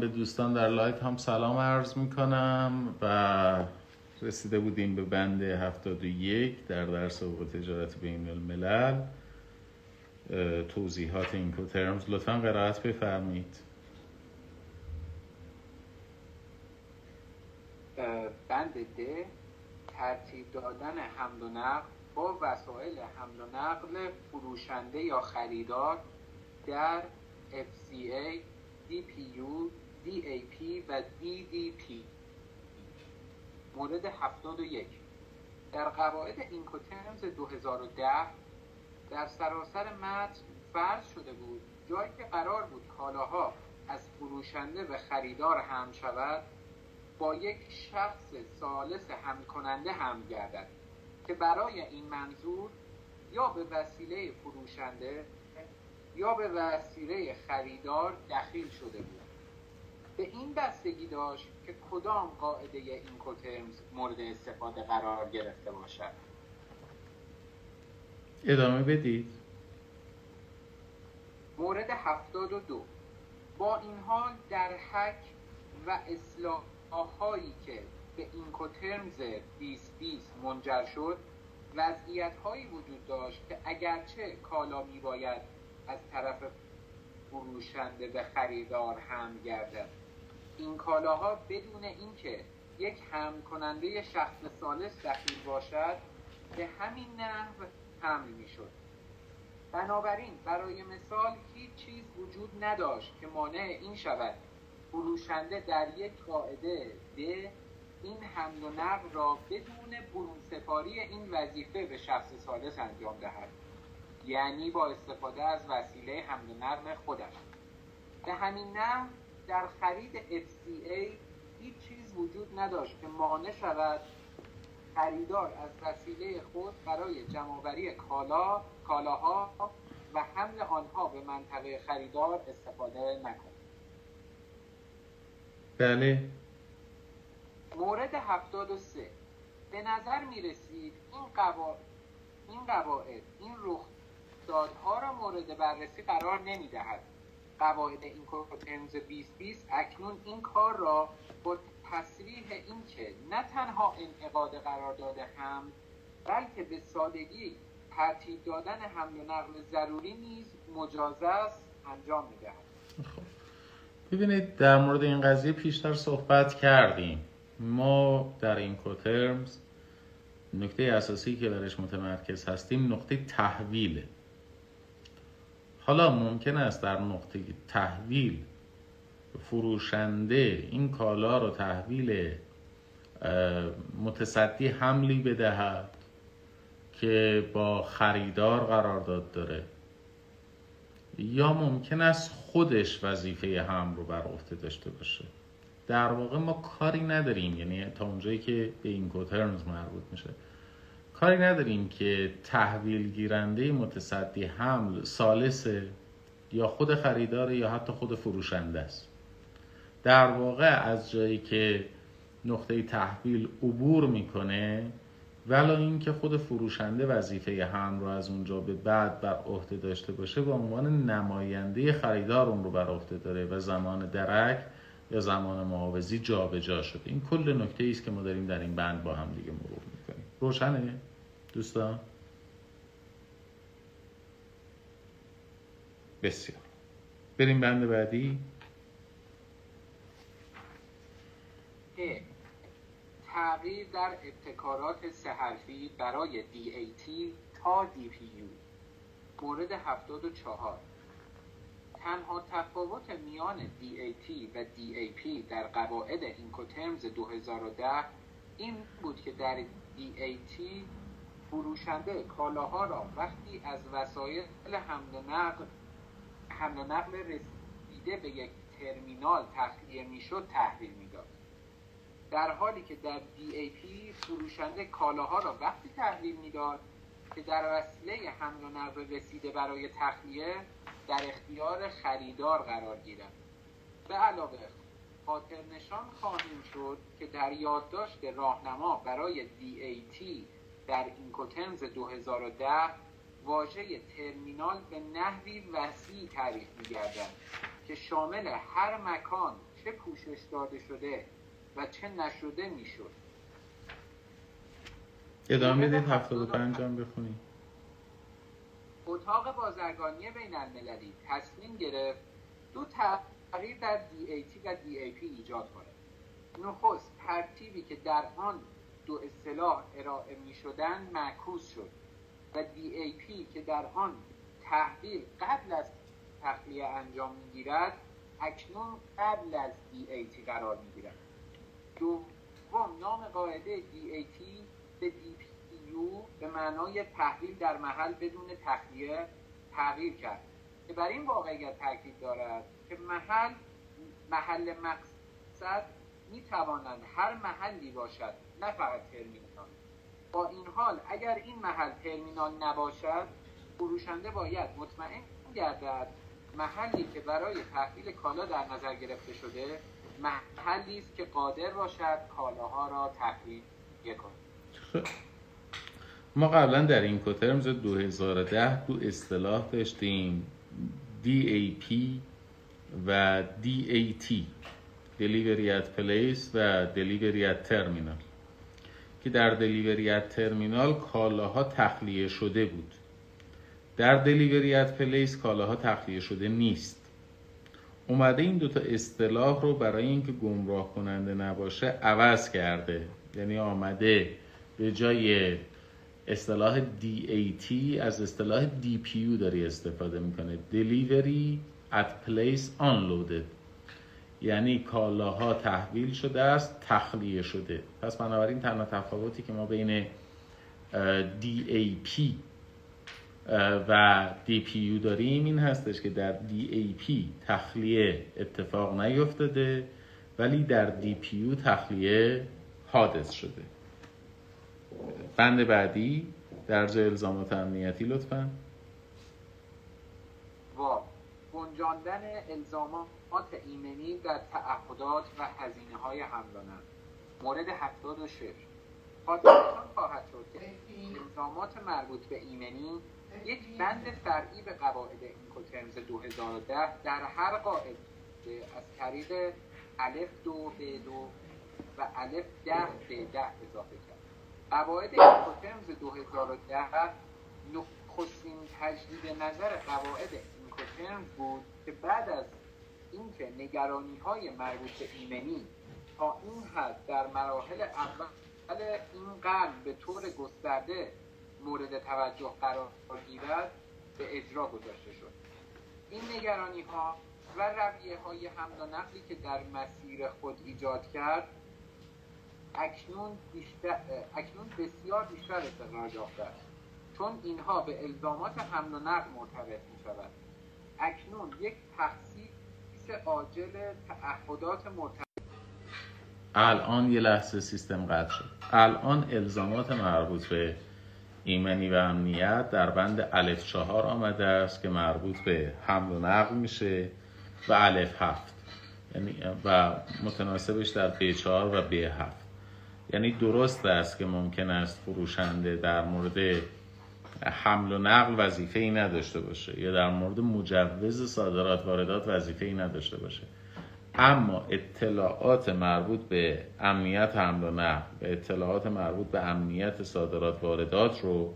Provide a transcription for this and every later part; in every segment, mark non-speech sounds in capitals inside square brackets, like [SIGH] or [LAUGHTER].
به دوستان در live هم سلام عرض می‌کنم و رسیده بودیم به بند 71 در درس حقوق تجارت بین الملل. توضیحات Incoterms لطفا قرائت بفرمایید. بند ده ترتیب دادن حمل و نقل با وسایل حمل و نقل فروشنده یا خریدار در FCA, DPU, DAP و DDP مورد 71 در قواعد اینکوترمز 2010 در سراسر متن فرض شده بود جایی که قرار بود کالاها از فروشنده به خریدار هم شود با یک شخص سالس هم کننده هم گردد که برای این منظور یا به وسیله فروشنده یا به وسیله خریدار دخیل شده بود. به این بستگی داشت که کدام قاعده این کوترمز مورد استفاده قرار گرفته باشد. ادامه بدید. مورد 72 با این حال در حک و اصلاحهایی که به این کوترمز 2020 منجر شد وضعیت هایی وجود داشت که اگرچه کالا می باید از طرف فروشنده به خریدار هم گردد. این کالاها بدون اینکه یک هم کننده شخص سالس دخیل باشد به همین نحو حمل می شد بنابراین برای مثال هیچ چیز وجود نداشت که مانع این شود فروشنده در یک قاعده ده این حمل و نقل را بدون برون سپاری این وظیفه به شخص سالس انجام دهد. یعنی با استفاده از وسیله حمل و نقل خودش. به همین نحو در خرید FCA هیچ چیز وجود نداشت که مانع شود خریدار از وسیله خود برای جمعآوری کالا کالاها و حمل آنها به منطقه خریدار استفاده نکند. بله. مورد 73 به نظر می رسید این قواعد این قواعد این رخدادها را مورد بررسی قرار نمی دهد. قواعد این کوتنز 2020 اکنون این کار را با تصریح اینکه نه تنها انعقاد قرار داده هم بلکه به سادگی ترتیب دادن حمل و نقل ضروری نیز مجاز است انجام می‌دهد. خب. ببینید در مورد این قضیه پیشتر صحبت کردیم. ما در این کوترمز نکته اساسی که برش متمرکز هستیم نقطه تحویله. حالا ممکن است در نقطه تحویل فروشنده این کالا رو تحویل متصدی حملی بدهد که با خریدار قرارداد داره. یا ممکن است خودش وظیفه هم رو بر عهده داشته باشه. در واقع ما کاری نداریم یعنی تا اونجایی که به این کوترنز مربوط میشه. کاری نداریم که تحویل گیرنده متصدی حمل سالسه یا خود خریدار یا حتی خود فروشنده است. در واقع از جایی که نقطه تحویل عبور می‌کنه ولی اینکه خود فروشنده وظیفه هم رو از اونجا به بعد بر عهده داشته باشه به عنوان نماینده خریدار اون رو بر عهده داره و زمان درک یا زمان معاوضی جابجا جا شده. این کل نکته است که ما داریم در این بند با هم دیگه مرور می‌کنیم. روشنه؟ دوستان. بسیار. بریم بند بعدی. تغییر در ابتکارات سه حرفی برای DAT تا DPU مورد 74 تنها تفاوت میان DAT و DAP در قواعد اینکوترمز 2010 این بود که در DAT فروشنده کالاها را وقتی از وسایل حمل و نقل حمل و نقل رسیده به یک ترمینال تخلیه می‌شد تحویل می‌داد. در حالی که در DAP فروشنده کالاها را وقتی تحویل می‌داد که در وسیله حمل و نقل رسیده برای تخلیه در اختیار خریدار قرار گیرد. به علاوه خاطر نشان خواهیم شد که در یادداشت راهنما برای DAT در اینکوتنز 2010 واژه ترمینال به نحوی وسیع تعریف میگردد که شامل هر مکان چه پوشش داده شده و چه نشده می‌شد. ادامه بدید 75 هم بخونید اتاق بازرگانی بین المللی تصمیم گرفت دو تغییر در DAT و DAP ایجاد کند. نخست ترتیبی که در آن دو اصطلاح ارائه می شدن معکوس شد و DAP که در آن تحویل قبل از تخلیه انجام می گیرد اکنون قبل از DAT قرار می گیرد دوم نام قاعده DAT به DPU به معنای تحویل در محل بدون تخلیه تغییر کرد که بر این واقعیت تاکید دارد که محل محل مقصد می توانند هر محلی باشد نه فقط ترمینال. با این حال اگر این محل ترمینال نباشد فروشنده باید مطمئن گردد محلی که برای تحویل کالا در نظر گرفته شده محلی است که قادر باشد کالاها را تحویل کند ما قبلا در این کوترمز 2010 دو اصطلاح داشتیم. DAP و DAT Delivery at Place و Delivery at Terminal. که در Delivery at Terminal کالاها تخلیه شده بود. در دلیوری ات پلیس کالاها تخلیه شده نیست. اومده این دوتا اصطلاح رو برای اینکه گمراه کننده نباشه عوض کرده. یعنی آمده به جای اصطلاح DAT از اصطلاح DPU داری استفاده می‌کنه. Delivery at Place Unloaded. یعنی کالاها تحویل شده است تخلیه شده. پس بنابراین تنها تفاوتی که ما بین DAP و DPU داریم این هستش که در DAP تخلیه اتفاق نیفتاده ولی در DPU تخلیه حادث شده. بند بعدی درجه الزامات امنیتی لطفا. وا گنجاندن الزامات ایمنی در تعهدات و هزینه های حملانه مورد 76 خاطرتان خواهد شد که الزامات مربوط به ایمنی یک بند فرعی به قواعد اینکوترمز 2010 در هر قاعده از طریق الف دو به دو و الف ده به ده اضافه کرد. قواعد اینکوترمز 2010 نخستین تجدید نظر قواعد اینکوترمز بود که بعد از اینکه نگرانی های مربوط به ایمنی تا این حد در مراحل اول این قرن به طور گسترده مورد توجه قرار گیرد به اجرا گذاشته شد. این نگرانی ها و رویه های حمل و نقلی که در مسیر خود ایجاد کرد اکنون, اکنون بسیار بیشتر استقرار یافته است. چون اینها به الزامات حمل و نقل مرتبط می شود اکنون یک تخصیص عاجل تعهدات مرتبط الان یه لحظه سیستم قطع شد. الان الزامات مربوط به ایمنی و امنیت در بند الف چهار آمده است که مربوط به حمل و نقل میشه و الف هفت. یعنی و متناسبش در ب چهار و ب هفت. یعنی درست است که ممکن است فروشنده در مورد حمل و نقل وظیفه ای نداشته باشه یا در مورد مجوز صادرات واردات وظیفه ای نداشته باشه. اما اطلاعات مربوط به امنیت حمل و نقل و اطلاعات مربوط به امنیت صادرات واردات رو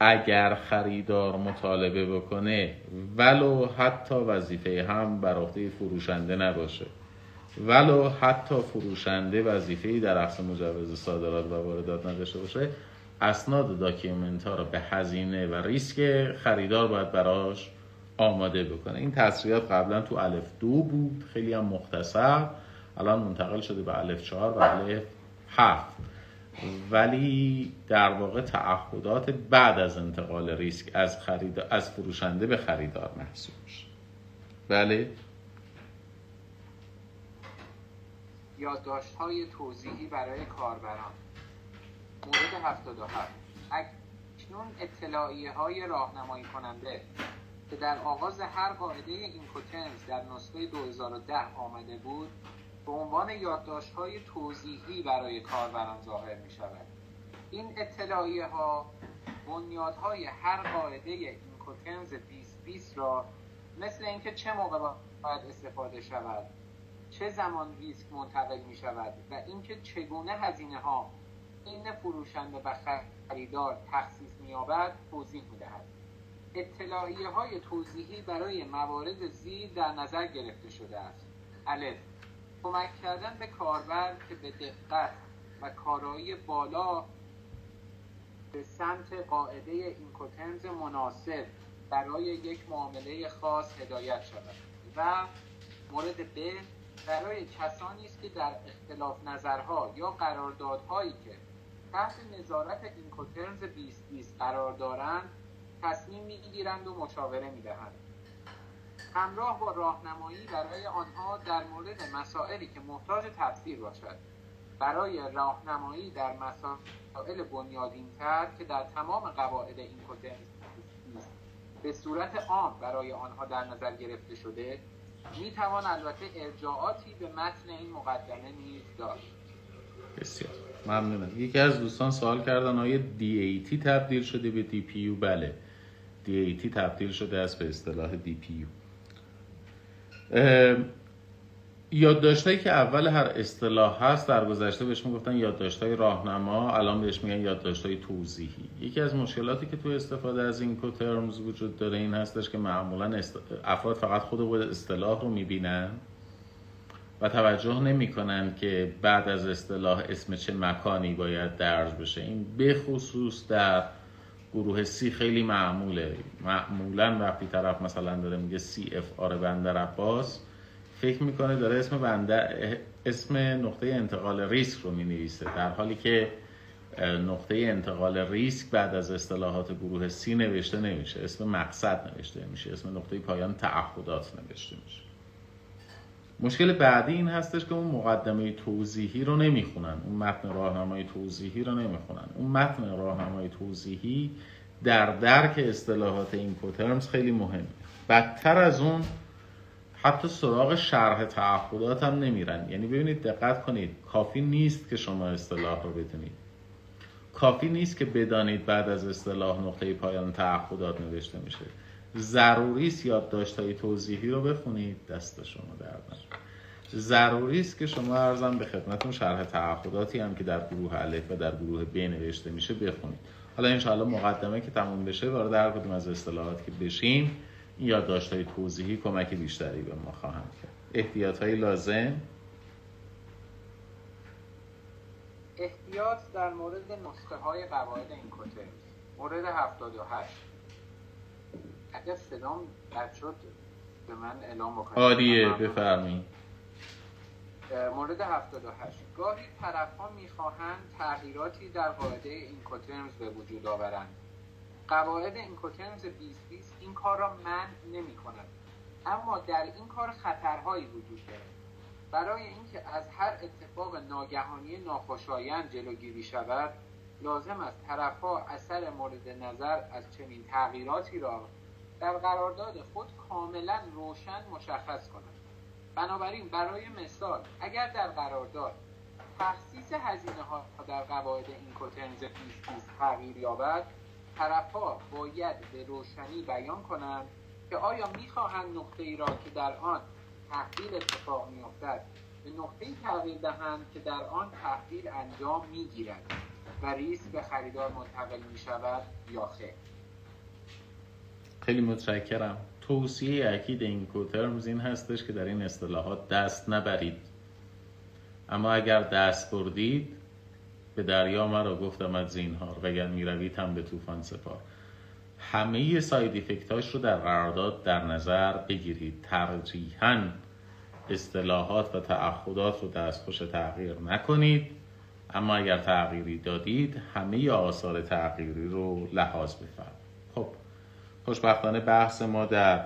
اگر خریدار مطالبه بکنه ولو حتی وظیفه هم بر عهده فروشنده نباشه. ولو حتی فروشنده وظیفه در اصل مجوز صادرات و واردات نداشته باشه. اسناد document ها رو به هزینه و ریسک خریدار باید براش آماده بکنه. این تصریحات قبلا تو الف دو بود خیلی هم مختصر. الان منتقل شده به الف چهار و الف هفت. ولی در واقع تعهدات بعد از انتقال ریسک از خرید از فروشنده به خریدار محسوب میشه. بله؟ یادداشت های توضیحی برای کاربران. مورد 77 اکنون اطلاعیه های راهنمایی کننده که در آغاز هر قاعده اینکوتنز در نسخه 2010 آمده بود به عنوان یادداشت های توضیحی برای کاربران ظاهر می شود این اطلاعیه ها بنیادهای هر قاعده اینکوترمز 2020 را مثل اینکه چه موقع باید استفاده شود چه زمان ریسک منتقل می شود و اینکه چگونه هزینه ها این فروشنده و خریدار تخصیص می یابد توضیح می دهد اطلاعیه های توضیحی برای موارد زیر در نظر گرفته شده است. الف. کمک کردن به کاربر که به دقت و کارایی بالا به سمت قاعده اینکوتنز مناسب برای یک معامله خاص هدایت شود و مورد ب. برای کسانی است که در اختلاف نظرها یا قراردادهایی که تحت نظارت اینکوترمز 2020 قرار دارند تصمیم می‌گیرند و مشاوره می‌دهند. همراه با راهنمایی برای آنها در مورد مسائلی که محتاج تفسیر باشد. برای راهنمایی در مسائل بنیادینتر که در تمام قواعد این به صورت عام برای آنها در نظر گرفته شده می توان البته ارجاعاتی به متن این مقدمه نیز داشت. بسیار. ممنونم. یکی از دوستان سوال کردن آیا DAT تبدیل شده به DPU بله. DAT تبدیل شده است به اصطلاح DPU یادداشتایی که اول هر اصطلاح هست در گذشته بهش می‌گفتن یادداشتای راهنما الان بهش میگن یادداشتای توضیحی. یکی از مشکلاتی که تو استفاده از این کوترمز وجود داره این هستش که معمولا افراد فقط خود اصطلاح رو می‌بینن. و توجه نمی‌کنن که بعد از اصطلاح اسم چه مکانی باید درج بشه. این به خصوص در گروه C خیلی معموله. معمولا وقتی طرف مثلا داره میگه CFR بندر عباس فکر می‌کنه داره اسم بنده اسم نقطه انتقال ریسک رو می در حالی که نقطه انتقال ریسک بعد از اصطلاحات گروه C نوشته نمیشه. اسم مقصد نوشته میشه. اسم نقطه پایان تعهدات نوشته میشه. مشکل بعدی این هستش که اون مقدمه توضیحی رو نمی‌خونن. اون متن راهنمای توضیحی رو نمی‌خونن. اون متن راهنمای توضیحی در درک اصطلاحات این کوترمز خیلی مهمه. بدتر از اون حتی سراغ شرح تعهدات هم نمیرن. یعنی ببینید دقت کنید. کافی نیست که شما اصطلاح رو بدونید. کافی نیست که بدانید بعد از اصطلاح نقطه پایان تعهدات نوشته میشه. ضروری است یادداشت‌های توضیحی رو بخونید دست شما درد ضروری است که شما ارزم به خدمتون شرح تعهداتی هم که در گروه الف و در گروه ب نوشته میشه بخونید. حالا انشاءالله مقدمه که تموم بشه وارد هر کدوم از اصطلاحات که بشیم این یادداشت های توضیحی کمک بیشتری به ما خواهند کرد. احتیاط های لازم؟ احتیاط در مورد نسخه های قواعد این کتب مورد 78 اگر صدام بد شد به من اعلام بکنید. عالیه بفرمایید. مورد 78 گاهی طرف ها می‌خواهند تغییراتی در قاعده این کوترمز به وجود آورند. قواعد اینکوتنز 2020 این کار را من نمی کند اما در این کار خطرهایی وجود دارد. برای اینکه از هر اتفاق ناگهانی ناخوشایند جلوگیری شود لازم است طرفها اثر مورد نظر از چنین تغییراتی را در قرارداد خود کاملا روشن مشخص کنند بنابراین برای مثال اگر در قرارداد تخصیص هزینه ها در قواعد این کوتنز 2020 تغییر یابد طرفها باید به روشنی بیان کنند که آیا می‌خواهند نقطه ای را که در آن تحویل اتفاق میافتد به نقطه تغییر دهند که در آن تحویل انجام می‌گیرد و ریسک به خریدار منتقل می شود یا خیر. خیلی متشکرم. توصیه اکید این کوترمز این هستش که در این اصطلاحات دست نبرید. اما اگر دست بردید به دریا مرا گفتم از زینهار وگر می‌روید هم به طوفان سپار. همه ساید افکتاش رو در قرارداد در نظر بگیرید. ترجیحاً اصطلاحات و تعهدات رو دستخوش تغییر نکنید. اما اگر تغییری دادید همه آثار تغییری رو لحاظ بفرمایید. خوشبختانه بحث ما در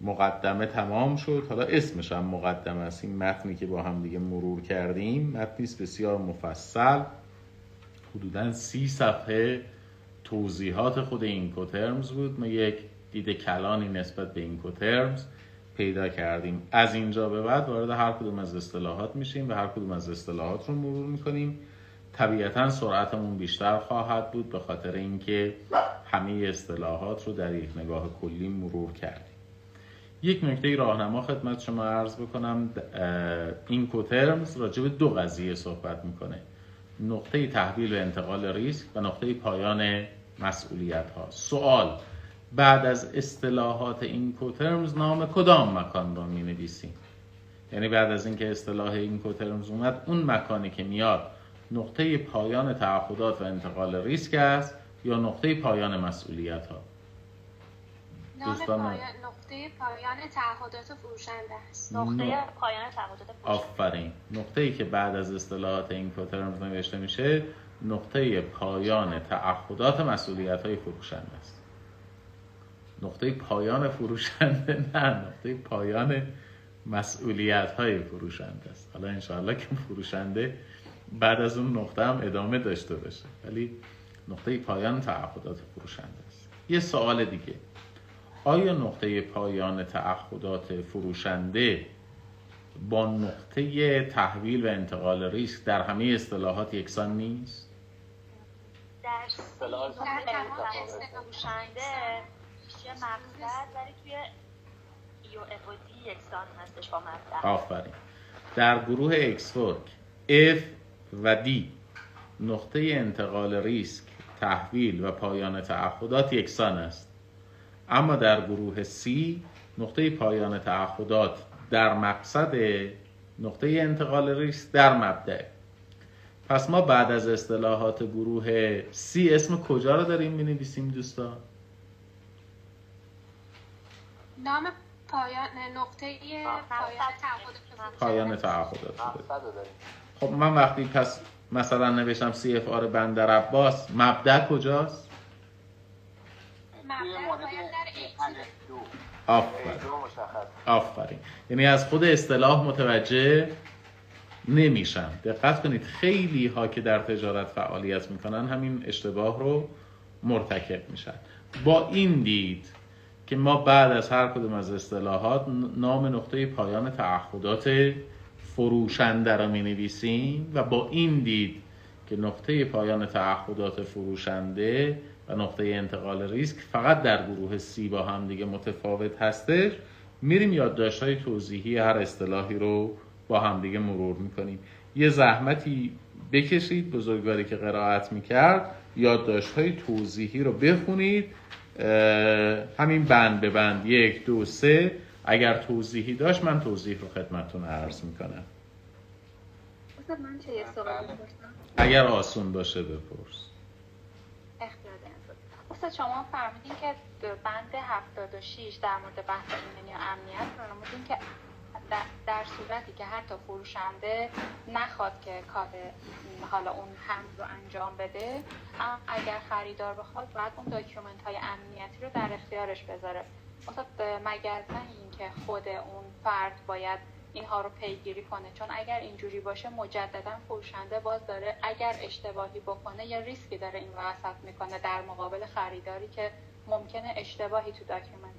مقدمه تمام شد. حالا اسمش هم مقدمه است. این متنی که با هم دیگه مرور کردیم متنی بسیار مفصل. حدودا سی صفحه توضیحات خود این کوترمز بود. ما یک دید کلانی نسبت به این کوترمز پیدا کردیم. از اینجا به بعد وارد هر کدوم از اصطلاحات میشیم و هر کدوم از اصطلاحات رو مرور می‌کنیم. طبیعتا سرعتمون بیشتر خواهد بود به خاطر اینکه همه اصطلاحات رو در یک نگاه کلی مرور کردیم. یک نکته راهنما خدمت شما عرض بکنم این کوترمز راجع به دو قضیه صحبت می‌کنه. نقطه تحویل و انتقال ریسک و نقطه پایان مسئولیت ها سوال بعد از اصطلاحات این کوترمز نام کدام مکان را می نویسیم یعنی بعد از اینکه اصطلاح این کوترمز اومد اون مکانی که میاد نقطه پایان تعهدات و انتقال ریسک است یا نقطه پایان مسئولیت ها؟ نام پایان نقطه پایان تعهدات فروشنده است. نقطه پایان تعهدات آفرین. نقطه ای که بعد از اصطلاحات این کوترمز نوشته میشه نقطه پایان تعهدات مسئولیت های فروشنده است. نقطه پایان فروشنده نه نقطه پایان مسئولیت های فروشنده است. حالا انشاءالله که فروشنده بعد از اون نقطه هم ادامه داشته باشه. ولی نقطه پایان تعهدات فروشنده است. یه سوال دیگه. آیا نقطه پایان تعهدات فروشنده با نقطه تحویل و انتقال ریسک در همه اصطلاحات یکسان نیست؟ در اصطلاح فروشنده میشه مقصد ولی توی یو یکسان هستش با مقصد آفرین. در گروه اکسورک F و D نقطه انتقال ریسک تحویل و پایان تعهدات یکسان است. اما در گروه C نقطه پایان تعهدات در مقصد نقطه انتقال ریسک در مبدع پس ما بعد از اصطلاحات گروه C اسم کجا رو داریم می نویسیم دوستان؟ نام پایان نقطه پایان تعهدات. خب من وقتی پس مثلا نوشتم سی اف آر بندر عباس مبدع کجاست؟ آفرین. آفرین. یعنی از خود اصطلاح متوجه نمیشن دقت کنید خیلی ها که در تجارت فعالیت می‌کنن همین اشتباه رو مرتکب میشن. با این دید که ما بعد از هر کدوم از اصطلاحات نام نقطه پایان تعهدات فروشنده را می نویسیم و با این دید که نقطه پایان تعهدات فروشنده و نقطه انتقال ریسک فقط در گروه سی با هم دیگه متفاوت هستش میریم یادداشت های توضیحی هر اصطلاحی رو با هم دیگه مرور می‌کنیم. یه زحمتی بکشید بزرگواری که قرائت می‌کرد یادداشت های توضیحی رو بخونید همین بند به بند یک دو سه اگر توضیحی داشت من توضیح رو خدمتتون عرض می‌کنم. من چه اگر آسون باشه بپرس. استاد شما فرمودین که بند 76 در مورد بحث ایمنی و امنیت فرمودین که در صورتی که حتی فروشنده نخواد که کار حالا اون هم رو انجام بده اگر خریدار بخواد باید اون document های امنیتی رو در اختیارش بذاره. اصلا مگر نه اینکه خود اون فرد باید اینها رو پیگیری کنه؟ چون اگر اینجوری باشه مجددا فروشنده باز داره اگر اشتباهی بکنه یا ریسکی داره این وسط می‌کنه در مقابل خریداری که ممکنه اشتباهی تو document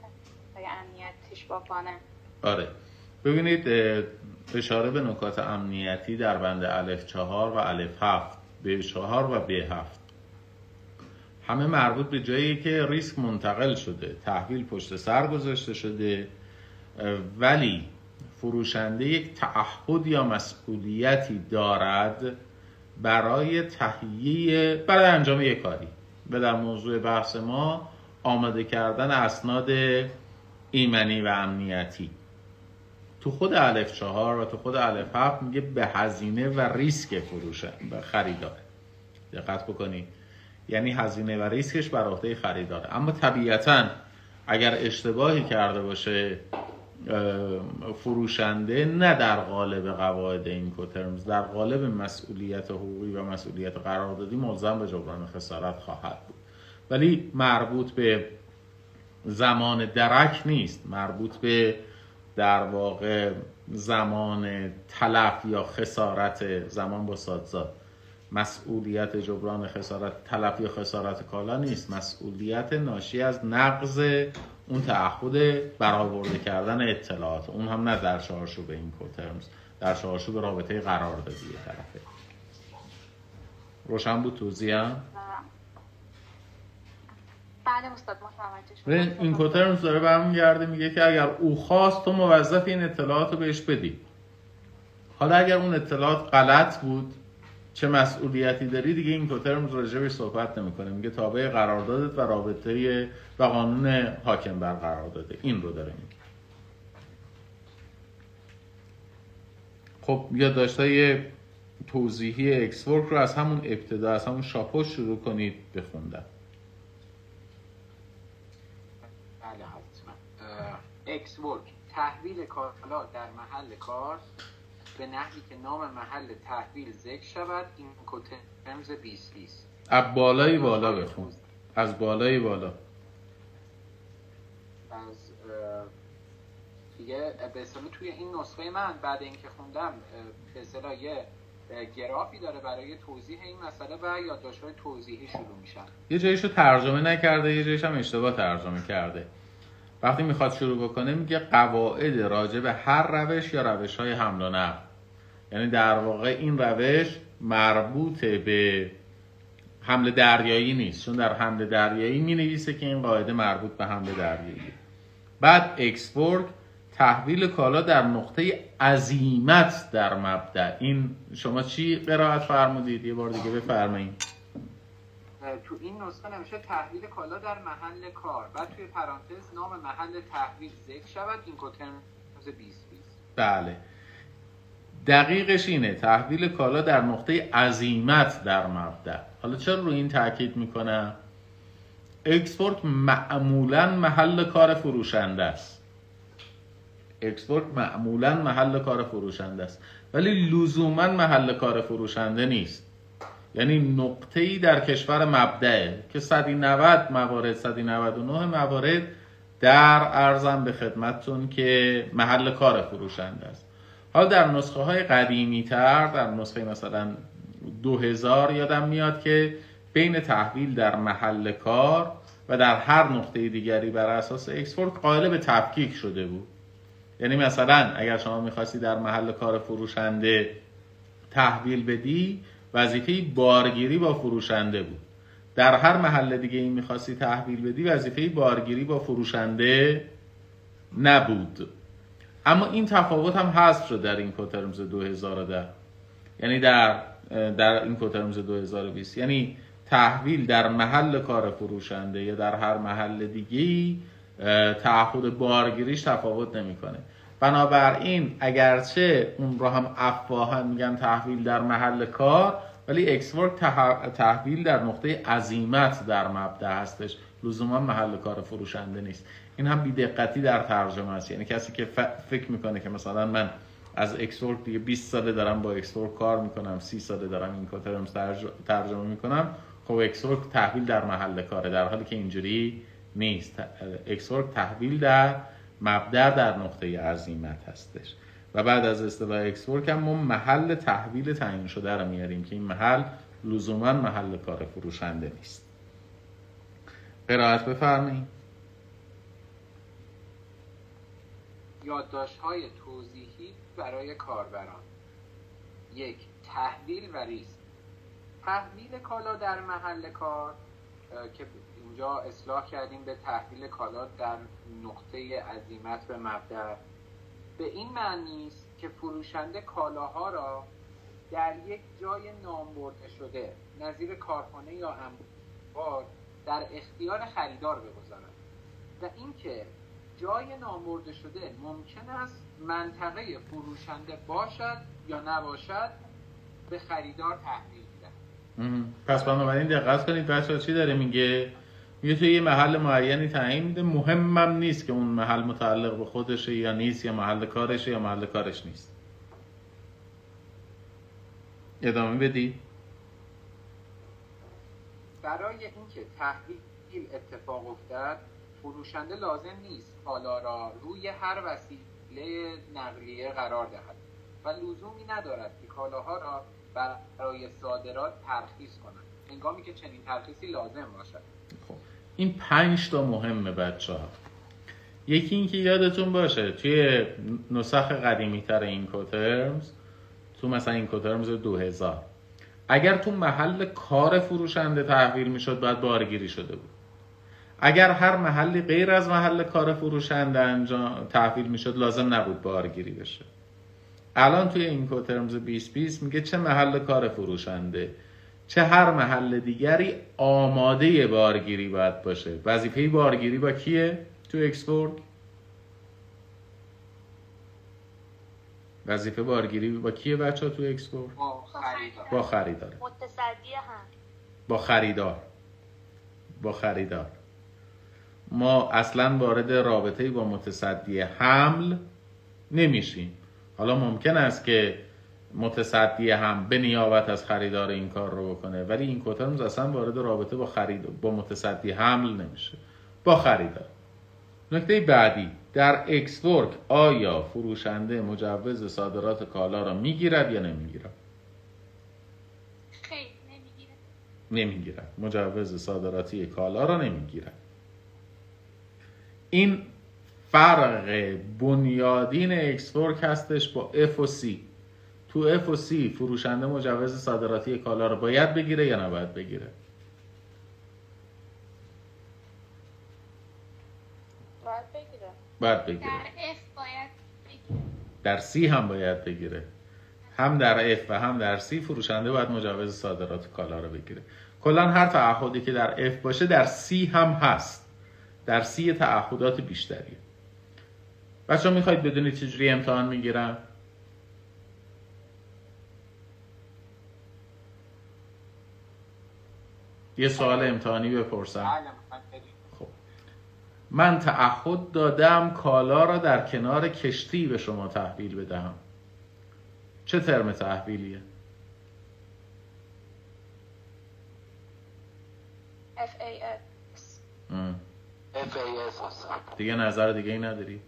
های امنیتیش بکنه. آره. ببینید اشاره به نکات امنیتی در بند الف چهار و الف هفت به چهار و به هفت. همه مربوط به جایی که ریسک منتقل شده تحویل پشت سر گذاشته شده ولی فروشنده یک تعهد یا مسئولیتی دارد برای تهیه برای انجام یک کاری. و در موضوع بحث ما آماده کردن اسناد ایمنی و امنیتی. تو خود الف چهار و تو خود الف هفت میگه به هزینه و ریسک فروش خریدار. دقت بکنید یعنی هزینه و ریسکش بر عهده خریداره. اما طبیعتا اگر اشتباهی کرده باشه فروشنده نه در قالب قواعد این کوترمز در قالب مسئولیت حقوقی و مسئولیت قراردادی ملزم به جبران خسارت خواهد بود. ولی مربوط به زمان درک نیست. مربوط به در واقع زمان تلف یا خسارت زمان با سادزاد. مسئولیت جبران خسارت تلف یا خسارت کالا نیست. مسئولیت ناشی از نقض اون تعهد برآورده کردن اطلاعات. اون هم نه در چارچوب این کوترمز در چارچوب رابطه قراردادی طرفه. روشن بود توضیحم بله استاد متوجه این کوترمز داره برمیگرده میگه که اگر او خواست تو موظف این اطلاعات رو بهش بدی. حالا اگر اون اطلاعات غلط بود چه مسئولیتی داری دیگه این کوترمز راجبش صحبت نمی‌کنه. میگه تابع قراردادت و رابطه و قانون حاکم بر قرارداده این رو داره میگه. خب یادداشتای توضیحی Ex Work رو از همون ابتدا از همون شاپو شروع کنید بخوندن. بله حتما. Ex Work تحویل کالا در محل کار به نحوی که نام محل تحویل ذکر شود اینکوترمز 2020 از بالای بالا بخون. از بالای بالا. از دیگه به اصطلاح توی این نسخه من بعد اینکه خوندم به اصطلاح یه گرافی داره برای توضیح این مسئله و یادداشت‌های توضیحی شروع میشن. یه جاییشو ترجمه نکرده یه جاییش هم اشتباه ترجمه کرده. وقتی می‌خواد شروع بکنه میگه قواعد راجع به هر روش یا روش های حمل و نقل. یعنی در واقع این روش مربوط به حمل دریایی نیست. چون در حمل دریایی می نویسه که این قاعده مربوط به حمل دریایی. بعد اکسپورت تحویل کالا در نقطه عزیمت در مبدع این شما چی قرائت فرمودید؟ یه بار دیگه بفرمایید. تو این نسخه نمیشه تحویل کالا در محل کار. بعد توی پرانتز نام محل تحویل ذکر شود. این کوترمز 2020 بله. دقیقش اینه. تحویل کالا در نقطه عزیمت در مبدأ حالا چرا روی این تاکید می‌کنم؟ Ex Work معمولا محل کار فروشنده است. Ex Work معمولا محل کار فروشنده است. ولی لزوما محل کار فروشنده نیست. یعنی نقطه ای در کشور مبدأه که 190 موارد 199 موارد در ارزم به خدمتتون که محل کار فروشنده است. حالا در نسخه های قدیمی تر در نسخه مثلا 2000 یادم میاد که بین تحویل در محل کار و در هر نقطه دیگری بر اساس اکسپورت قائل به تفکیک شده بود. یعنی مثلا اگر شما می‌خواستی در محل کار فروشنده تحویل بدی وظیفه بارگیری با فروشنده بود. در هر محل دیگه این می‌خواستی تحویل بدی وظیفه بارگیری با فروشنده نبود. اما این تفاوت هم حذف شد در این کوترمز 2010 یعنی در در این کوترمز 2020 یعنی تحویل در محل کار فروشنده یا در هر محل دیگه تعهد بارگیریش تفاوت نمی‌کنه. بنابراین اگرچه اون رو هم افواها میگن تحویل در محل کار ولی Ex Work تحویل در نقطه عزیمت در مبدأ هستش. لزوما محل کار فروشنده نیست. این هم بیدقتی در ترجمه است. یعنی کسی که فکر می‌کنه که مثلا من از Ex Work دیگه 20 ساله دارم با Ex Work کار می‌کنم 30 ساله دارم اینکوترمز ترجمه می‌کنم خب Ex Work تحویل در محل کاره در حالی که اینجوری نیست. Ex Work تحویل در مبدأ در نقطه عزیمت هستش. و بعد از اصطلاح اکسورک هم ما محل تحویل تعیین شده رو میاریم که این محل لزوما محل کار فروشنده نیست. قرائت بفرمایید. یادداشت های توضیحی برای کاربران. یک تحویل و ریسک. تحویل کالا در محل کار که اینجا اصلاح کردیم به تحویل کالا در نقطه عزیمت به مبدع به این معنی است که فروشنده کالاها را در یک جای نامبرده شده نظیر کارخانه یا انبار در اختیار خریدار بگذارد. و اینکه جای نامبرده شده ممکن است منطقه فروشنده باشد یا نباشد به خریدار تحویل بدهد پس بنابراین دقت کنید بچه چی داره میگه؟ میگه توی یه محل معینی تعیین میده. مهمم نیست که اون محل متعلق به خودشه یا نیست یا محل کارشه یا محل کارش نیست. ادامه بدی برای اینکه تحویل اتفاق افتد فروشنده لازم نیست کالا را روی هر وسیله نقلیه قرار دهد و لزومی ندارد که کالاها را برای صادرات ترخیص کنند هنگامی که چنین ترخیصی لازم باشد. خب. این پنج تا مهمه بچه ها یکی اینکه یادتون باشه توی نسخ قدیمی تر این کوترمز تو مثلا این کوترمز 2000 اگر تو محل کار فروشنده تحویل می‌شد باید بارگیری شده بود. اگر هر محلی غیر از محل کار فروشنده انجام تحویل می‌شد لازم نبود بارگیری بشه. الان توی این کوترمز 2020 میگه چه محل کار فروشنده چه هر محل دیگری آماده بارگیری باید باشه. وظیفه بارگیری با کیه؟ تو Ex Work وظیفه بارگیری با کیه بچه ها تو Ex Work با خریدار. با خریدار. متصدی هم. با خریدار. با خریدار. ما اصلا وارد رابطه با متصدی حمل نمیشیم. حالا ممکن است که متصدی هم به نیابت از خریدار این کار رو بکنه ولی این کوترمز اصلا وارد رابطه با خرید با متصدی حمل نمیشه. با خریدار. نکته بعدی در اکسورک آیا فروشنده مجوز صادرات کالا را می‌گیرد یا نمی‌گیرد؟ خیلی نمی‌گیره نمی‌گیرد. مجوز صادراتی کالا را نمی‌گیرد. این فرق بنیادین اکسپورک هستش با F و C. تو F و C فروشنده مجوز صادراتی کالا را باید بگیره یا نباید بگیره؟ باید بگیره. باید بگیره. در F باید بگیره. در C هم باید بگیره. هم در F و هم در C فروشنده باید مجوز صادرات کالا رو بگیره. کلا هر تعهدی که در F باشه در C هم هست. در یه تعهدات بیشتریه بچه می‌خواید بدونید چجوری امتحان می‌گیرن یه سوال امتحانی بپرسم. بله. خب. من تعهد دادم کالا را در کنار کشتی به شما تحویل بدهم. چه ترم تحویلیه؟ FAS دیگه نظر دیگه ای نداری؟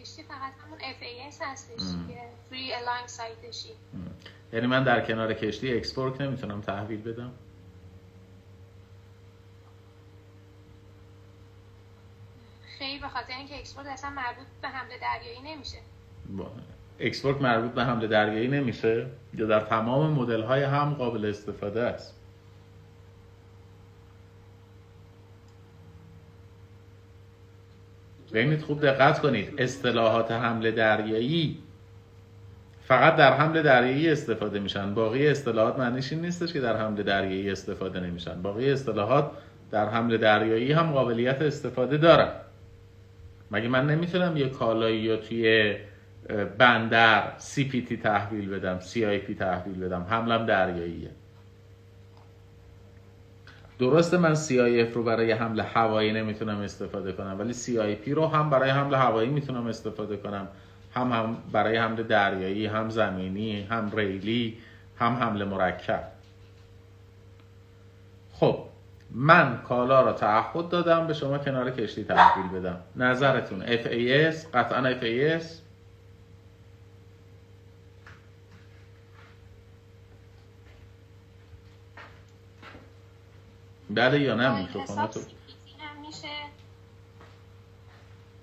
کشتی فقط همون FAS هستش. که Free Align Site ام. یعنی من در کنار کشتی Ex Work نمی‌تونم تحویل بدم؟ خیلی به خاطر اینکه Ex Work اصلا مربوط به حمل دریایی نمیشه. با- Ex Work مربوط به حمل دریایی نمیشه یا در تمام مدل های حمل قابل استفاده است. ببینید خوب دقت کنید. اصطلاحات حمل دریایی فقط در حمله دریایی استفاده میشن. باقی اصطلاحات معنیش این نیستش که در حمله دریایی استفاده نمیشن. باقی اصطلاحات در حمله دریایی هم قابلیت استفاده دارن. مگه من نمی‌تونم یه کالایی یا توی بندر CPT تحویل بدم CIP تحویل بدم حملم دریاییه. درسته من CIF رو برای حمل هوایی نمی‌تونم استفاده کنم ولی CIP رو هم برای حمل هوایی می‌تونم استفاده کنم. هم هم برای حمل دریایی هم زمینی هم ریلی هم حمل مرکب. خب من کالا را تعهد دادم به شما کنار کشتی تحویل بدم. نظرتون FAS قطعا FAS بله یا نه؟ CPT هم میشه.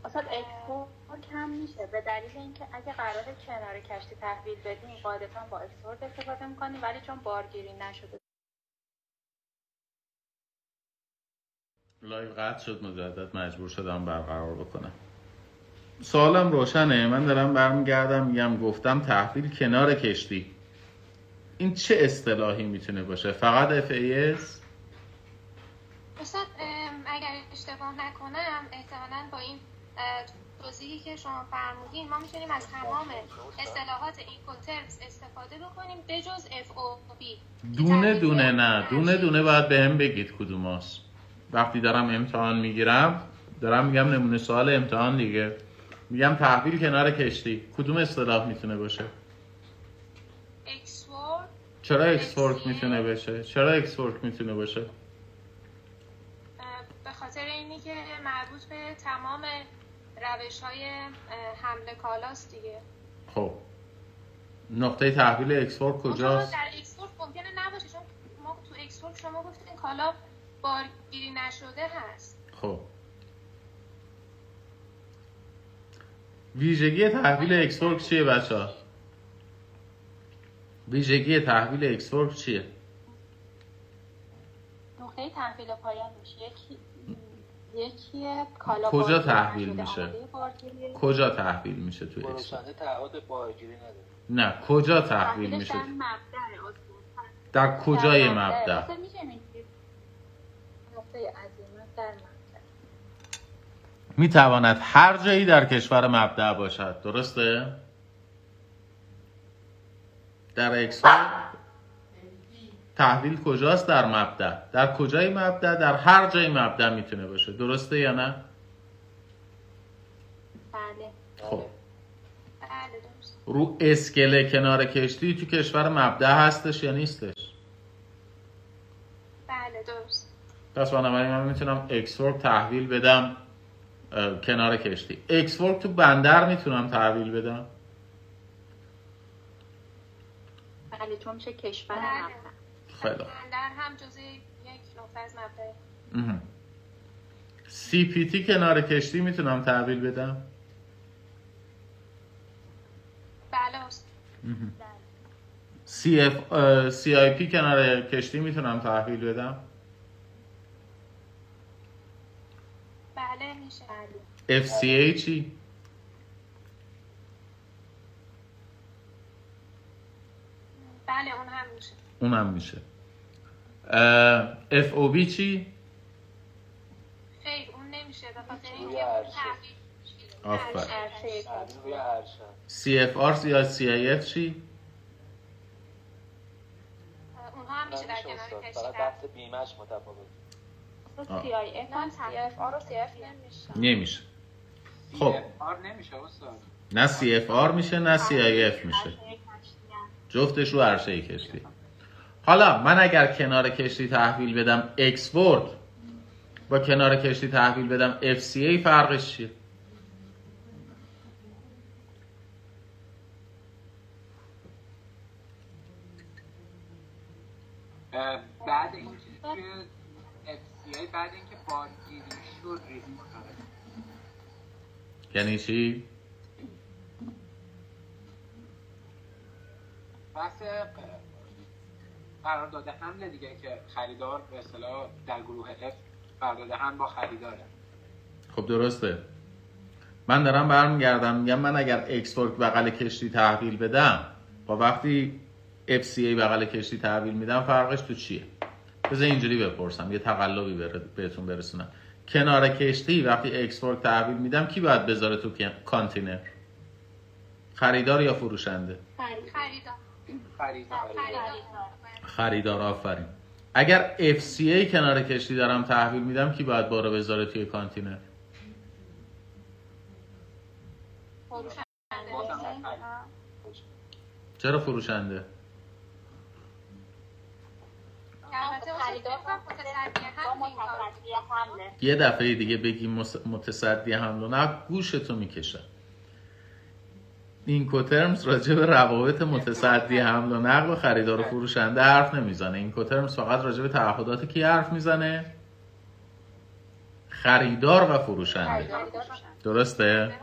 اصلا Ex Work هم میشه. به دلیل اینکه اگه قرار کنار کشتی تحویل بدیم قاعدتا با Ex Work استفاده می‌کنیم ولی چون بارگیری نشده. live قطع شد مجدد مجبور شدم برقرار بکنم. سوالم روشنه. من دارم برمیگردم میگم گفتم تحویل کنار کشتی. این چه اصطلاحی می‌تونه باشه؟ فقط FAS ام، اگر اشتباه نکنم احتمالا با این توضیحی که شما فرمودین ما می‌تونیم از تمام اصطلاحات ایکوترمز استفاده بکنیم بجز FOB دونه دونه نه دونه دونه باید به هم بگید کدوماست. وقتی دارم امتحان می‌گیرم دارم میگم نمونه سوال امتحان دیگه. میگم تحویل کنار کشتی. کدوم اصطلاح می‌تونه باشه؟ اکسورد چرا Ex Work می‌تونه باشه چرا Ex Work می‌تونه باشه؟ به خاطر اینی که مربوط به تمام روش های حمل کالاست دیگه. خب. نقطه تحویل Ex Work کجاست؟ در Ex Work ممکنه نباشه چون ما تو Ex Work شما گفتین کالا بارگیری نشده هست. خب. ویژگی تحویل Ex Work چیه بچه ها؟ ویژگی تحویل اکسورک چیه؟ نقطه تحویل پایان میشه. یکی یکی کالا کجا تحویل میشه؟ کجا تحویل میشه توی اکسورک؟ فروشنده تعهد نداره نه کجا تحویل میشه؟ در استاد. در کجای در مبدأ می‌تواند هر جایی در کشور مبدع باشد درسته؟ در Ex Work تحویل کجاست؟ در مبدأ در کجای مبدأ در هر جای مبدأ می‌تونه باشه. درسته یا نه؟ بله. خب. بله رو اسکله کنار کشتی تو کشور مبدأ هستش یا نیستش؟ بله درست. پس بنابراین من می‌تونم Ex Work تحویل بدم کنار کشتی. Ex Work تو بندر می‌تونم تحویل بدم؟ بله چون میشه کشور. خیلی. در هم جزء یک نقطه از مهم. CPT کنار کشتی می‌تونم تحویل بدم؟ بله استاد. C, F، CIP کنار کشتی می‌تونم تحویل بدم؟ بله میشه FCA چی؟ بله اون هم اونم میشه. اف او بی چی؟ خیر اون نمیشه عرشه سی اف آر یا سی آی اف چی؟ اونها هم میشه در نمیشه کنار بیمش متفاوت. سی اف اف آر و سی اف نمیشه. نمیشه. خب. آر نمیشه استاد. نه CFR میشه نه CIF میشه. جفتش رو عرشه کشتی. حالا من اگر کنار کشتی تحویل بدم Ex Work با کنار کشتی تحویل بدم FCA فرقش چیه؟ بعد اینکه FCA بعد اینکه بارگیری شد ریسک یعنی چی؟ اه، قرارداد حمل دیگه که خریدار به اصطلاح در گروه F قرارداد حمل با خریداره. خب درسته. من دارم برمیگردم میگم من اگر اکسورک بغل کشتی تحویل بدم با وقتی FCA بغل کشتی تحویل میدم فرقش تو چیه؟ بذار اینجوری بپرسم یه تقلبی بهتون برسونم. کنار کشتی وقتی Ex Work تحویل میدم کی باید بذاره تو کانتینر؟ خریدار یا فروشنده؟ خریدار. خریدار. خریدار آفرین. اگر FCA کنار کشتی دارم تحویل میدم کی باید بارو بذاره توی کانتینر. چرا فروشنده؟ یه دفعه دیگه بگی متصدی حمل و نقل گوشتو می‌کشن اینکوترمز راجع به روابط متصدی حمل و نقل و خریدار و فروشنده حرف نمی‌زنه. اینکوترمز فقط راجع به تعهدات کی حرف می‌زنه. خریدار و فروشنده. درسته؟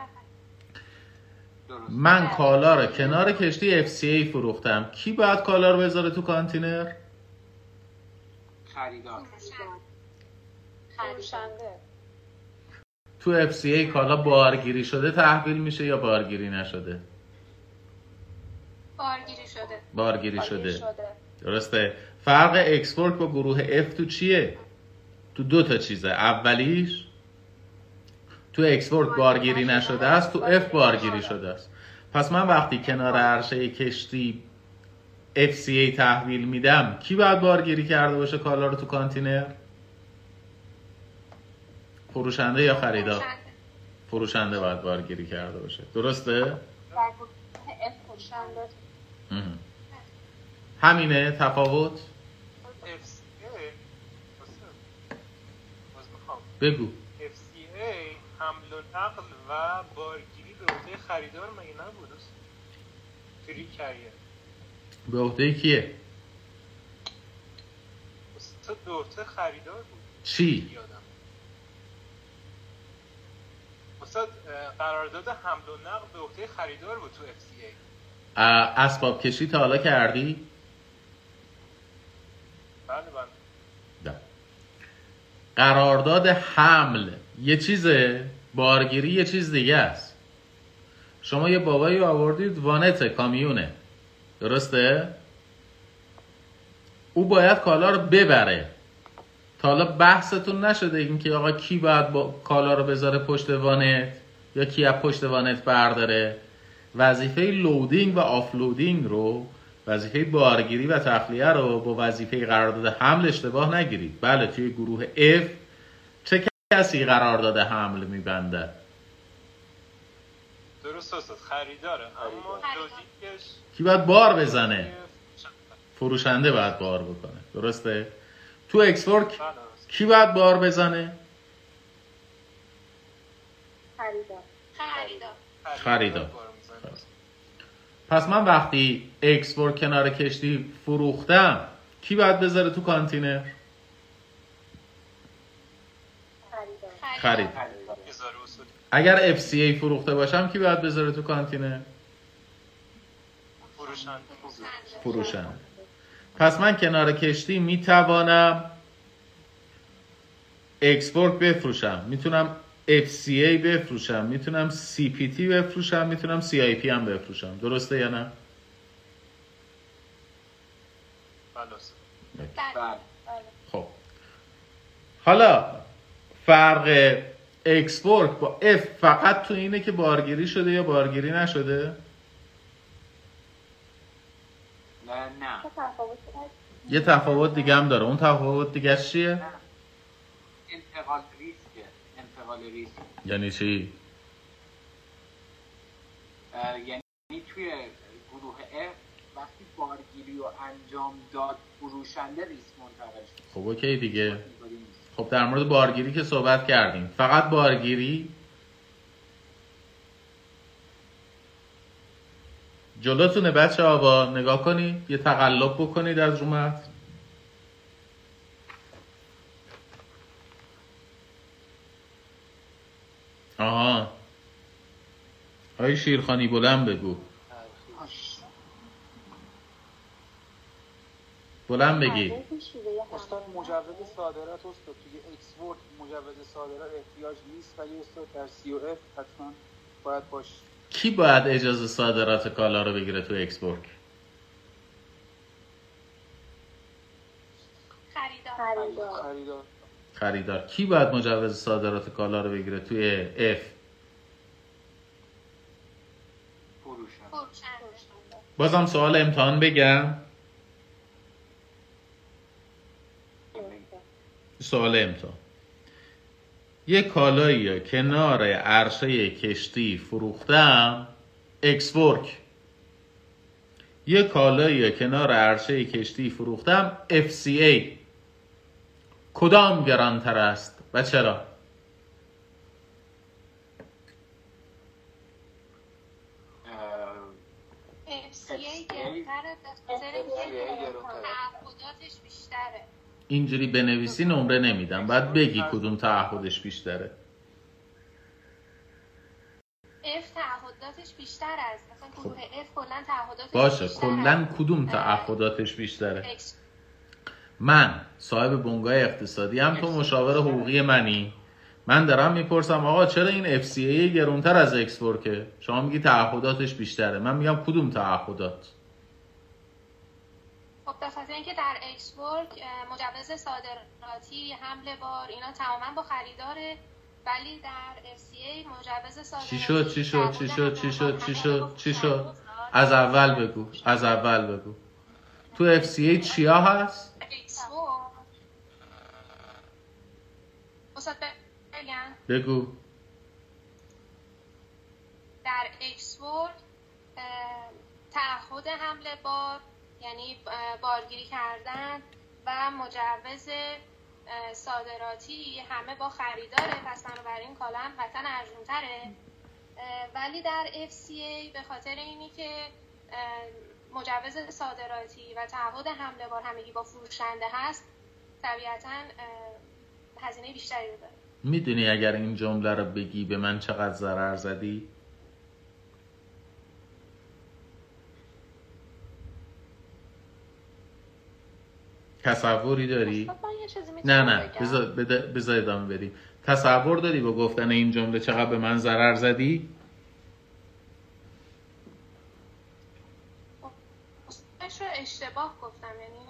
درست من کالا رو کنار کشتی FCA فروختم. کی باید کالا رو بذاره تو کانتینر؟ خریدار. فروشنده. تو FCA کالا بارگیری شده تحویل میشه یا بارگیری نشده؟ بارگیری شده. بارگیری شده. شده. درسته. فرق Ex Work با گروه F تو چیه؟ تو دو تا چیزه. اولیش تو Ex Work بارگیری نشده. است تو F بارگیری شده است. پس من وقتی کنار عرشه کشتی FCA تحویل میدم کی باید بارگیری کرده باشه کالا رو تو کانتینر؟ فروشنده یا خریدار فروشنده. فروشنده باید بارگیری کرده باشه. درسته؟ همینه تفاوت؟ بگو. FCA حمل و نقل و بارگیری به عهده خریدار مگه نبود؟ فری کریر به عهده کیه؟ به عهده خریدار بود. چی؟ یادم. استاد قرارداد حمل و نقل به عهده خریدار بود تو FCA اسباب کشی تا حالا کردی؟ بله بله. قرارداد حمل یه چیزه بارگیری یه چیز دیگه است شما یه بابایی آوردید وانت کامیونه درسته؟ او باید کالا رو ببره تا حالا بحثتون نشده اینکه آقا کی باید با کالا رو بذاره پشت وانت یا کی از پشت وانت برداره وظیفه loading و offloading رو وظیفه بارگیری و تخلیه رو با وظیفه قرارداد حمل اشتباه نگیرید. بله توی گروه F چه کسی قرارداد حمل میبنده درست استاد خریداره اما. logic ش کی باید بار بزنه؟ فروشنده باید بار بکنه. درسته؟ تو Ex Work بله. کی باید بار بزنه؟ خریدار. خریدار. خریدار. پس من وقتی Ex Work کنار کشتی فروختم کی باید بذاره تو کانتینر؟ خرید. اگر FCA فروخته باشم کی باید بذاره تو کانتینر؟ فروشنده فروشنده پس من کنار کشتی می‌توانم Ex Work بفروشم. می‌تونم FCA بفروشم. می‌تونم CPT بفروشم می‌تونم CIP هم بفروشم. درسته یا نه؟ بله. خب. حالا فرق Ex Work با F فقط تو اینه که بارگیری شده یا بارگیری نشده؟ نه نه؟ یه تفاوت دیگه هم داره. اون تفاوت دیگه چیه؟ انتقال ریسک یعنی چی؟ یعنی توی گروه F وقتی بارگیری رو انجام داد فروشنده ریسک منتقل شد. خب اوکی دیگه. نیست. خب در مورد بارگیری که صحبت کردیم. فقط بارگیری؟ جلوتونه بچه ها نگاه کنید. یه تقلب بکنید از رو متن. آها. آقای شیرخانی بلند بگو. بلند بگی. استاد مجوز صادرات استاد توی Ex Work مجوز صادرات احتیاج نیست ولی استاد در COF حتما باید باشه. کی باید اجازه صادرات کالا رو بگیره تو اکسپورت خریدار. خریدار. خریدار. کی باید مجوز صادرات کالا رو بگیره توی F بازم سوال امتحان بگم. سوال امتحان. یه کالایی کنار عرشه کشتی فروختم. اکسپورک یه کالایی کنار عرشه کشتی فروختم. FCA کدام گرانتر است و چرا؟ اینجوری بنویسی نمره نمیدم. باید بگی کدوم تعهدش بیشتره. F تعهداتش بیشتر از مثلا گروه F کلا تعهداتش باشه. کلا کدوم اه، تعهداتش بیشتره؟ من صاحب بنگاه اقتصادی هم تو مشاور حقوقی منی. من دارم می‌پرسم آقا چرا این FCA گرونتر از اکسپورکه شما میگی تعهداتش بیشتره. من میگم کدوم تعهدات؟ خب به خاطر اینکه در Ex Work اه، مجوز صادراتی حمل بار اینا تماما با خریداره ولی در FCA مجوز صادراتی چی شد؟ چی شد؟ چی شد؟ چی شد؟ چی شد؟ چی شد؟ از از اول بگو. از اول بگو. تو FCA چیا هست Ex Work استاد بگم بگو. در Ex Work اه، تعهد حمل بار یعنی بارگیری کردن و مجوز صادراتی همه با خریداره. پس بنابراین کالا هم قطعا ارزونتره. ولی در FCA به خاطر اینی که مجوز صادراتی و تعهد حمله بار همگی با فروشنده هست طبیعتا هزینه بیشتری رو داره می‌دونی اگر این جمله رو بگی به من چقدر ضرر زدی؟ تصوری داری؟ نه نه؟ بذار ادامه بدیم تصور داری با گفتن این جمله چقدر به من ضرر زدی؟ اشتباه گفتم یعنی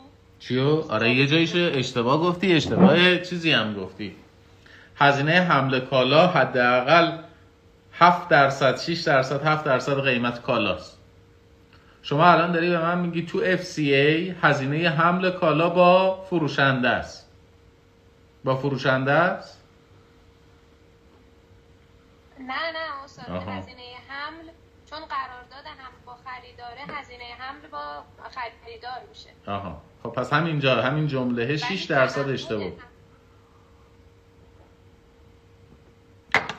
چیو؟ آره یه جاییشو اشتباه گفتی اشتباه چیزی هم گفتی هزینه حمل کالا حداقل 7 درصد 6 درصد 7 درصد قیمت کالاست شما الان داری به من میگی تو FCA هزینه حمل کالا با فروشنده است با فروشنده است نه نه استاد. هزینه حمل چون قرارداد هم با خریداره هزینه حمل با خریدار میشه. آها. خب پس همینجا همین جمله 6 ولی درصد اشتباه. هم-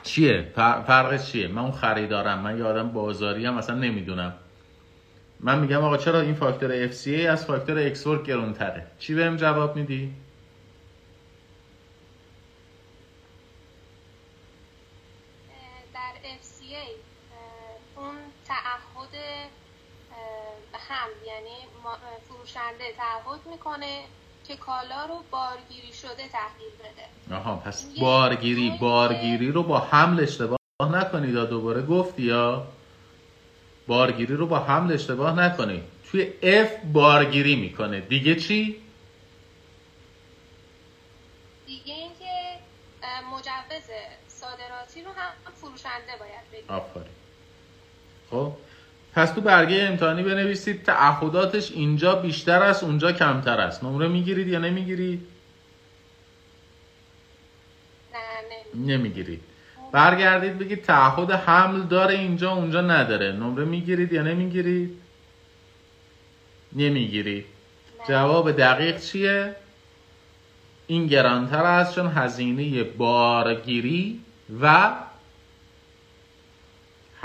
چیه؟ فر- فرقش چیه؟ من اون خریدارم من یه آدم بازاری هم اصلا نمی‌دونم. من میگم آقا چرا این فاکتور FCA از فاکتور اکسورک گرونتره؟ چی بهم جواب میدی اه، در FCA اه، اون تعهد اه، هم یعنی ما- اه، فروشنده تعهد می‌کنه که کالا رو بارگیری شده تحویل بده. آها پس بارگیری بارگیری رو با حمل اشتباه نکنید دوباره گفتی یا بارگیری رو با حمل اشتباه نکنید. توی F بارگیری می‌کنه. دیگه چی؟ دیگه اینکه مجوز صادراتی رو هم فروشنده باید بگیره. آفرین. خب؟ پس تو برگه امتحانی بنویسید تعهداتش اینجا بیشتر است اونجا کمتر است. نمره می‌گیرید یا نمی‌گیرید؟ نه نمی‌گیرید. برگردید بگید تعهد حمل داره اینجا اونجا نداره. نمره می‌گیرید یا نمی‌گیرید؟ نمی‌گیرید. جواب دقیق چیه؟ این گرانتر است چون هزینه بارگیری و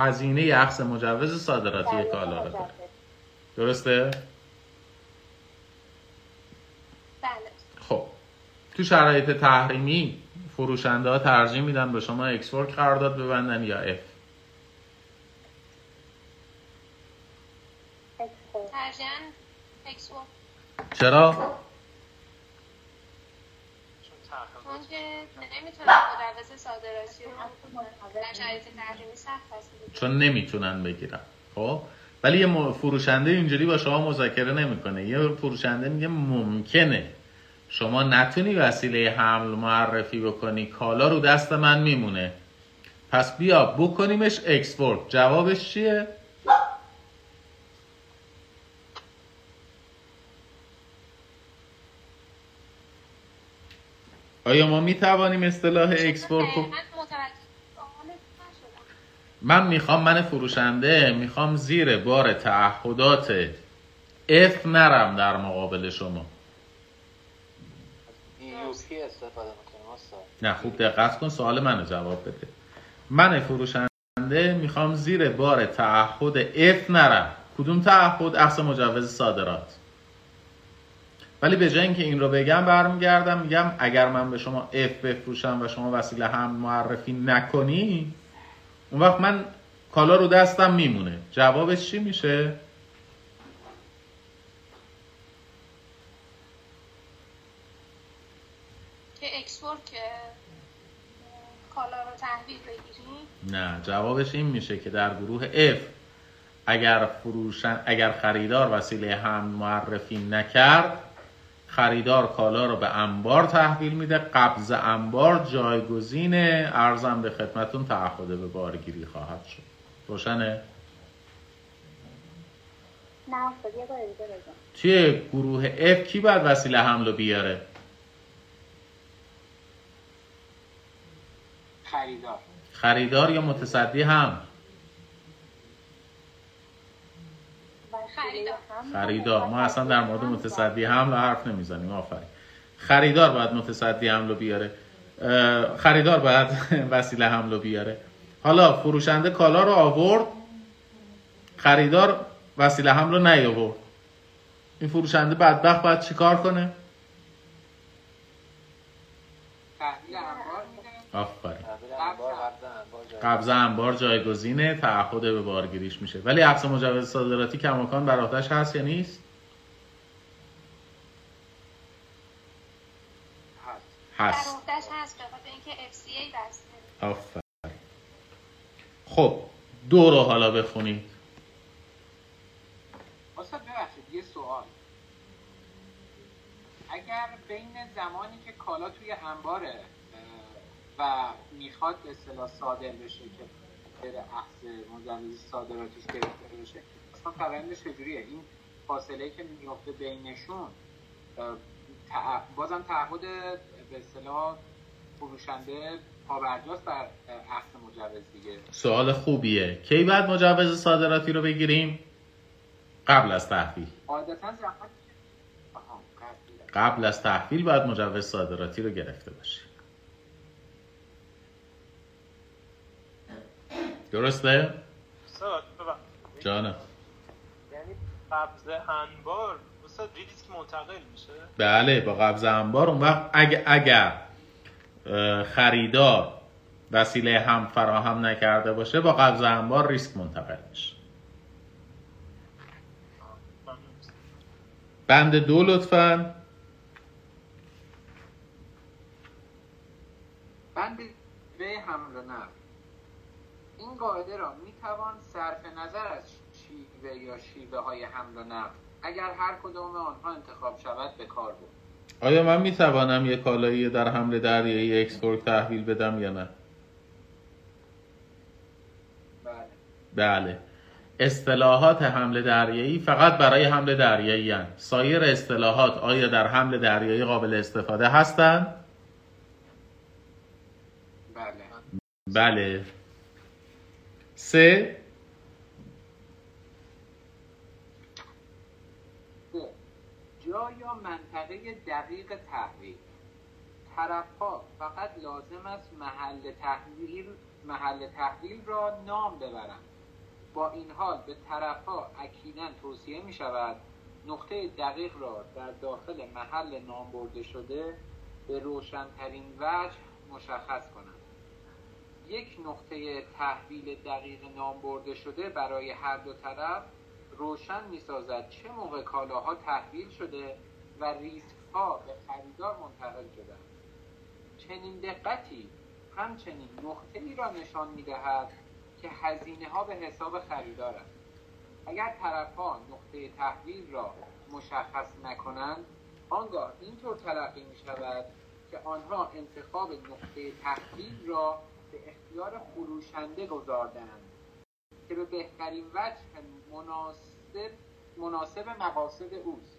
هزینه اخذ مجوز صادراتی کالا رو داره درسته؟ بله. خب. تو شرایط تحریمی فروشنده ها ترجیح میدن به شما Ex Work قرارداد ببندن یا F چرا؟ چون نمی‌تونم مجوز صادراتی رو چون نمی‌تونن بگیرن. خب؟ ولی یه فروشنده اینجوری با شما مذاکره نمی‌کنه. یه فروشنده میگه ممکنه. شما نتونی وسیله حمل معرفی بکنی. کالا رو دست من میمونه. پس بیا بکنیمش Ex Work جوابش چیه؟ آیا ما می‌توانیم اصطلاح Ex Work رو من متوجه سوالت نشدم من می‌خوام من فروشنده می‌خوام زیر بار تعهدات F نرم در مقابل شما. استفاده استاد نه خوب دقت کن سوال منو جواب بده. من فروشنده می‌خوام زیر بار تعهد F نرم. کدوم تعهد؟ اخذ مجوز صادرات. ولی به جای اینکه این رو بگم برمیگردم میگم اگر من به شما F بفروشم و شما وسیله هم معرفی نکنی اون وقت من کالا رو دستم میمونه جوابش چی میشه؟ که اکسپورت که کالا رو تحویل بگیریم نه جوابش این میشه که در گروه F اگر فروشن اگر خریدار وسیله هم معرفی نکرد خریدار کالا رو به انبار تحویل میده. قبض انبار جایگزین ارزم به خدمتون تعهد به بارگیری خواهد شد. روشنه؟ نه توی گروه F کی باید وسیله حمل رو بیاره؟ خریدار. خریدار یا متصدی هم خریدار. خریدار. ما اصلا در مورد متصدی حمل حرف نمی‌زنیم آفرین. خریدار باید متصدی حمل بیاره. خریدار باید [LAUGHS] وسیله حمل بیاره. حالا فروشنده کالا رو آورد خریدار وسیله حمل رو نیاورد. این فروشنده بدبخت باید چیکار کنه؟ آفرین تحویل انبار قبض انبار جای قبض انبار جایگزینه تعهد به بارگیریش میشه. ولی عقص مجوز صادراتی کماکان بر هست یا نیست؟ هست. هست. هست به خاطر اینکه FCA آفرین. خب دو رو حالا بخونید. استاد ببخشید یه سوال. اگر بین زمانی که کالا توی انباره و می‌خواد به اصطلاح صادر بشه که بره اخذ مجوز صادراتیش گرفته بشه. اصلا فرآیندش چجوریه؟ این فاصله که میفته بینشون بازم تعهد به اصطلاح فروشنده پابرجاست بر اه، اخذ مجوز دیگه. سوال خوبیه. کی بعد مجوز صادراتی رو بگیریم؟ قبل از تحویل. قبل از تحویل باید مجوز صادراتی رو گرفته باشیم درسته؟ استاد ببخشید. جانم یعنی قبض انبار استاد ریسک منتقل میشه بله با قبض انبار اون وقت اگر, اگر خریدار وسیله هم فراهم نکرده باشه با قبض انبار ریسک منتقل میشه. بند دو لطفا بند به حمل و نقل قاعده را می توان صرف نظر از شیوه یا شیوه های حمل و نقل اگر هر کدام آنها انتخاب شود به کار بود آیا من می‌توانم یک کالایی در حمل دریایی اکسپورت تحویل بدم یا نه؟ بله بله اصطلاحات حمل دریایی فقط برای حمل دریایی هستند. سایر اصطلاحات آیا در حمل دریایی قابل استفاده هستند؟ بله بله سه. سه. جا یا منطقه دقیق تحویل طرفها فقط لازم است محل تحویل محل تحویل را نام ببرند. با این حال به طرفها اکیدا توصیه می شود نقطه دقیق را در داخل محل نام برده شده به روشنترین وجه مشخص کنند. یک نقطه تحویل دقیق نام برده شده برای هر دو طرف روشن می سازد چه موقع کالاها تحویل شده و ریسک ها به خریدار منتقل شده. چنین دقتی همچنین نقطه ای را نشان می دهد که هزینه ها به حساب خریدار است. اگر طرف ها نقطه تحویل را مشخص نکنند آنگاه اینطور تلقی می شود که آنها انتخاب نقطه تحویل را به اختیار فروشنده گذاردند که به بهترین وجه مناسب مناسب مقاصد اوست.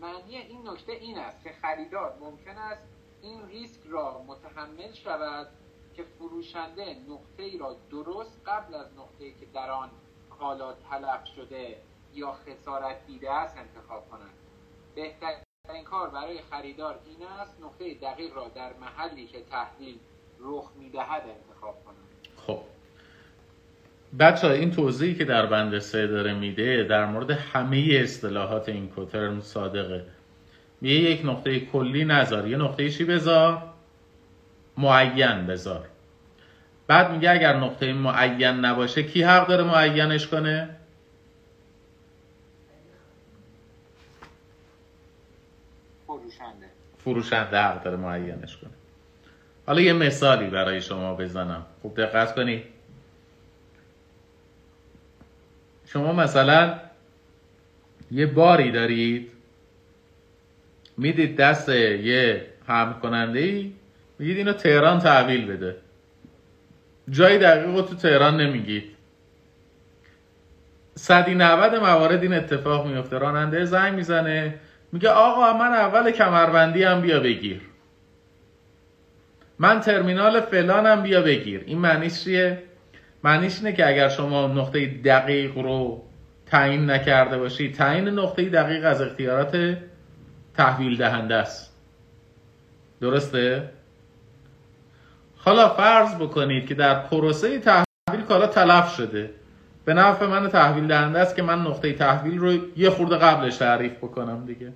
معنی این نکته این است که خریدار ممکن است این ریسک را متحمل شود که فروشنده نقطه ای را درست قبل از نقطه ای که در آن کالا تلف شده یا خسارت دیده است انتخاب کند. بهترین کار برای خریدار این است نقطه دقیق را در محلی که تحویل رخ می‌دهد انتخاب کند خب. بچه این توضیحی که در بند سه داره میده در مورد همه اصطلاحات این کوترم صادقه. میگه یک نقطه کلی نذار. یه نقطه چی بذار؟ معین بذار. بعد میگه اگر نقطه معین نباشه کی حق داره معینش کنه؟ فروشنده. فروشنده حق داره معینش کنه. حالا یه مثالی برای شما بزنم. خوب دقت کنید. شما مثلا یه باری دارید می‌دید دست یه حمل کننده ای میگید اینو تهران تحویل بده. جای دقیق تو تهران نمیگید. صدی نود موارد این اتفاق میفته. راننده زنگ می‌زنه میگه آقا من اول کمربندی هم بیا بگیر. من ترمینال فلانم بیا بگیر. این معنیش چیه؟ معنیش اینه که اگر شما نقطه دقیق رو تعیین نکرده باشی تعیین نقطه دقیق از اختیارات تحویل دهنده است. درسته؟ حالا فرض بکنید که در پروسه تحویل کالا تلف شده. به نفع من تحویل دهنده است که من نقطه تحویل رو یه خورده قبلش تعریف بکنم دیگه.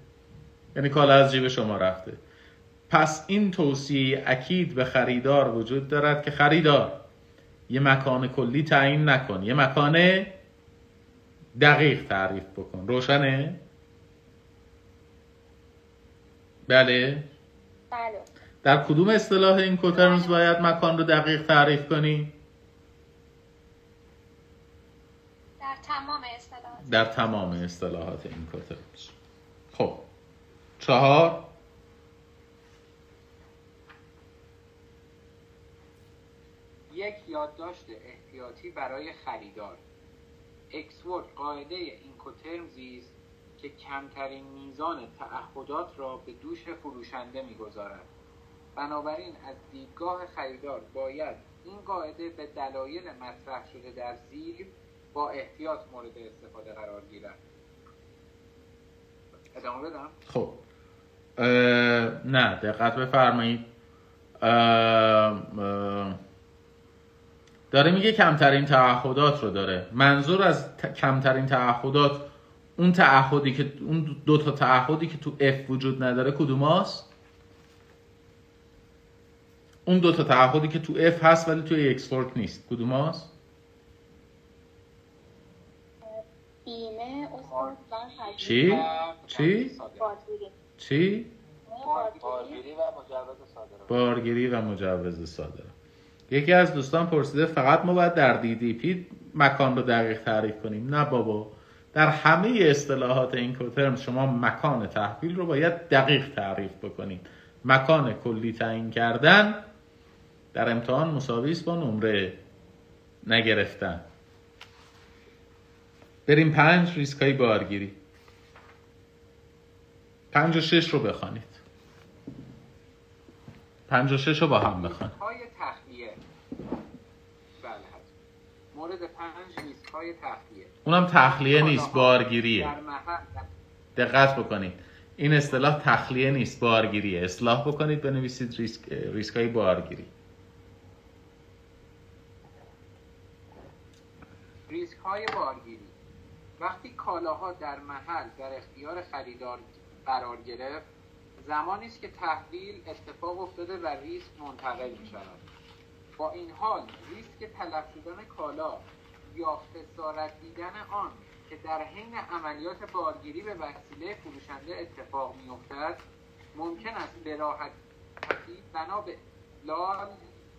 یعنی کالا از جیب شما رفته. پس این توصیه اکید به خریدار وجود دارد که خریدار یه مکان کلی تعیین نکن یه مکان دقیق تعریف بکن. روشنه؟ بله. بله. در کدوم اصطلاح این کوترمز باید مکان رو دقیق تعریف کنی؟ در تمام اصطلاحات. در تمام اصطلاحات این کوترمز خب. چهار. یک یادداشت احتیاطی برای خریدار. اکسورد قاعده اینکوترمزی است که کمترین میزان تعهدات را به دوش فروشنده می‌گذارد. بنابراین از دیدگاه خریدار باید این قاعده به دلایل مطرح شده در زیر با احتیاط مورد استفاده قرار گیرد. ادامه بدم؟ خب. نه دقت بفرمایید. داره میگه کمترین تعهدات رو داره منظور از کمترین تعهدات اون تعهدی که اون دو تا تعهدی که تو F وجود نداره کدوم هست؟ اون دو تا تعهدی که تو F هست ولی توی اکسپورت نیست کدوم هست؟ بیمه چی؟ چی؟ چی؟ بارگیری و مجوز صادره بارگیری و مجوز صادره یکی از دوستان پرسیده فقط ما باید در پی مکان رو دقیق تعریف کنیم. نه بابا. در همه اصطلاحات این کوترم شما مکان تحویل رو باید دقیق تعریف بکنید. مکان کلی تعیین کردن در امتحان مساوی است با نمره نگرفتن. بریم پنج ریسک های بارگیری. پنج و شش رو بخوانید. پنج و شش رو با هم بخوانید های تخلیه بله حتما. مورد پنج ریسک های تخلیه. اونم تخلیه نیست بارگیریه. دقت بکنید. این اصطلاح تخلیه نیست بارگیریه. اصلاح بکنید بنویسید ریسک ریسک های بارگیری. ریسک های بارگیری. وقتی کالاها در محل در اختیار خریدار قرار گرفت زمانی است که تحویل اتفاق افتاده و ریسک منتقل می شود با این حال ریسک تلف شدن کالا یا خسارت دیدن آن که در حین عملیات بارگیری به وسیله فروشنده اتفاق میافتد ممکن است به راحتی بنا به لال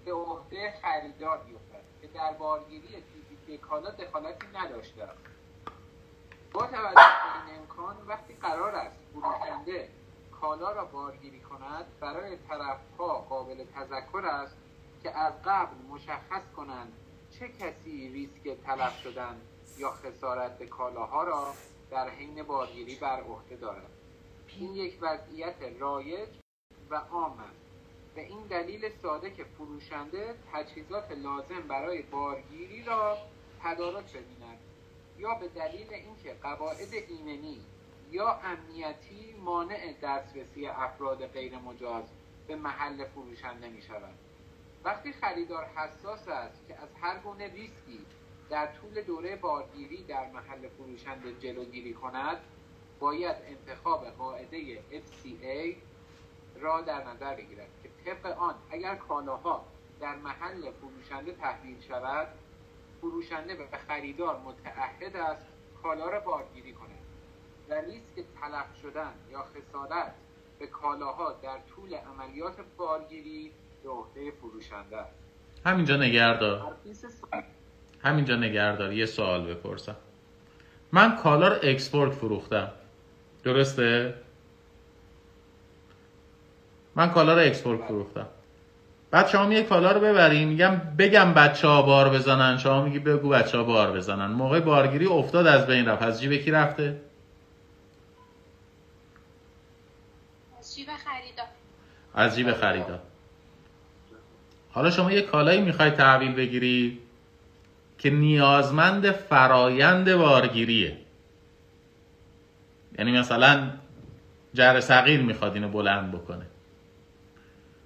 به عهده خریدار بیفتد که در بارگیری فیزیکی کالا دخالتی نداشته است. با توجه به این امکان وقتی قرار است فروشنده کالا را بارگیری کند برای طرفها قابل تذکر است که از قبل مشخص کنند چه کسی ریسک تلف شدن یا خسارت به کالاها را در حین بارگیری بر عهده دارد. این یک وضعیت رایج و عام است. به این دلیل ساده که فروشنده تجهیزات لازم برای بارگیری را تدارک ببیند یا به دلیل اینکه قواعد ایمنی یا امنیتی مانع دسترسی افراد غیر مجاز به محل فروشنده می شود وقتی خریدار حساس است که از هر گونه ریسکی در طول دوره بارگیری در محل فروشنده جلوگیری کند باید انتخاب قاعده FCA را در نظر بگیرد که طبق آن اگر کالاها در محل فروشنده تحویل شود فروشنده به خریدار متعهد است کالا را بارگیری کند و ریسک تلف شدن یا خسارت به کالاها در طول عملیات بارگیری به عهده فروشنده است همینجا نگردار همینجا نگردار یه سوال بپرسم. من کالا رو Ex Work فروختم. درسته؟ من کالا رو Ex Work فروختم. بعد شما یه کالا رو ببری میگم بگم بچه ها بار بزنن. شما میگی بگو بچه ها بار بزنن. موقع بارگیری افتاد از بین رفت. از جیب کی رفته؟ از جیب خریدار از جیب خریدار حالا شما یه کالایی می‌خوای تحویل بگیری که نیازمند فرایند بارگیریه یعنی مثلا جر صغیر می‌خواد اینو بلند بکنه.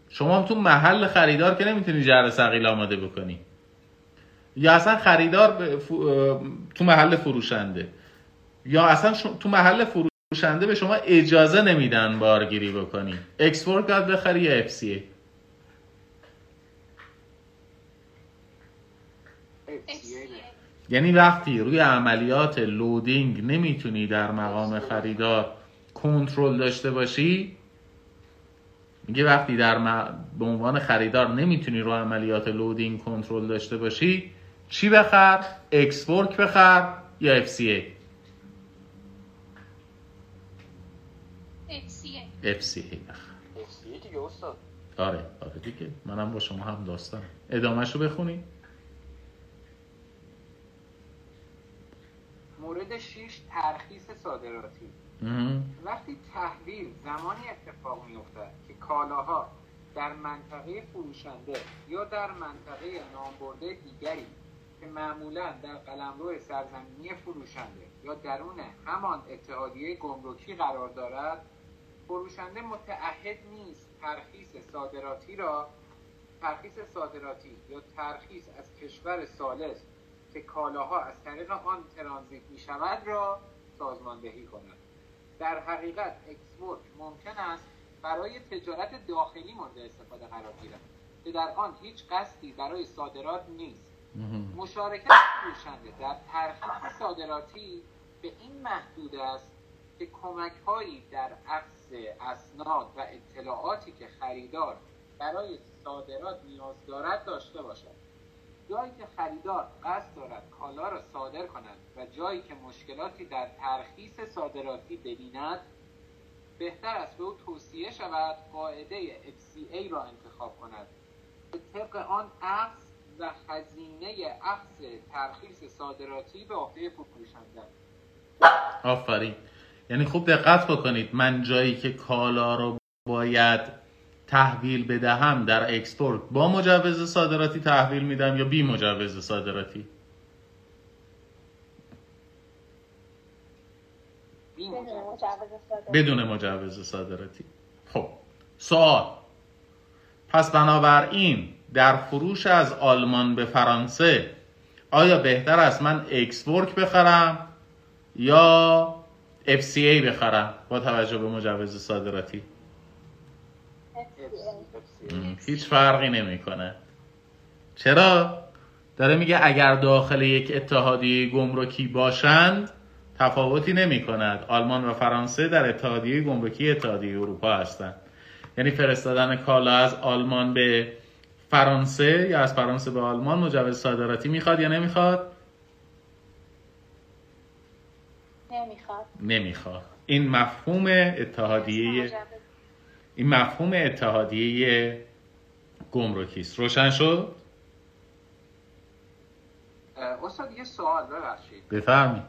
شما تو محل خریدار که نمی‌تونی جر صغیر آماده بکنی. یا اصلا خریدار تو محل فروشنده. یا اصلا تو محل فروش فروشنده به شما اجازه نمیدن بارگیری بکنی. Ex Work باید بخری یا F یعنی وقتی روی عملیات loading نمی‌تونی در مقام خریدار کنترل داشته باشی میگه وقتی در م... به عنوان خریدار نمی‌تونی رو عملیات loading کنترل داشته باشی چی بخر؟ Ex Work بخر یا FCA FCA FCA بخر. FCA دیگه استاد. آره آره دیگه. منم با شما هم داستان ادامهش رو بخونی. مورد 6 ترخیص صادراتی. وقتی تحویل زمانی اتفاق میافتد که کالاها در منطقه فروشنده یا در منطقه نامبرده دیگری که معمولا در قلمرو سرزمینی فروشنده یا درون همان اتحادیه گمرکی قرار دارد فروشنده متعهد نیست ترخیص صادراتی را ترخیص صادراتی یا ترخیص از کشور سالس که کالاها از طریق آن ترانزیت می شود را سازماندهی کند. در حقیقت اکسپورت ممکن است برای تجارت داخلی مورد استفاده قرار گیرد که در آن هیچ قصدی برای صادرات نیست. مشارکت فروشنده در ترخیص صادراتی به این محدود است که کمک هایی در اخذ اسناد و اطلاعاتی که خریدار برای صادرات نیاز دارد داشته باشد. جایی که خریدار قصد دارد کالا را صادر کند و جایی که مشکلاتی در ترخیص صادراتی ببیند بهتر است به او توصیه شود قاعده FCA را انتخاب کند. به طبق آن اخذ و هزینه اخذ ترخیص صادراتی به عهده فروشنده آفرین. یعنی خوب دقت بکنید من جایی که کالا رو باید تحویل بدهم در اکسپورت با مجوز صادراتی تحویل میدم یا بی مجوز صادراتی؟ بدون مجوز. صادراتی. خب سوال. پس بنابراین در فروش از آلمان به فرانسه آیا بهتر است من اکسپورت بخرم یا FCA بخرم با توجه به مجوز صادراتی؟ هیچ فرقی نمی‌کنه. چرا؟ داره میگه اگر داخل یک اتحادیه گمرکی باشند تفاوتی نمی کند آلمان و فرانسه در اتحادیه گمرکی اتحادیه اروپا هستند. یعنی فرستادن کالا از آلمان به فرانسه یا از فرانسه به آلمان مجوز صادراتی می‌خواد یا نمی‌خواد؟ نمی‌خواد. نمی‌خواد. این مفهوم اتحادیه این مفهوم اتحادیه گمرکی است روشن شد؟ استاد یه سوال ببخشید. بفرمایید.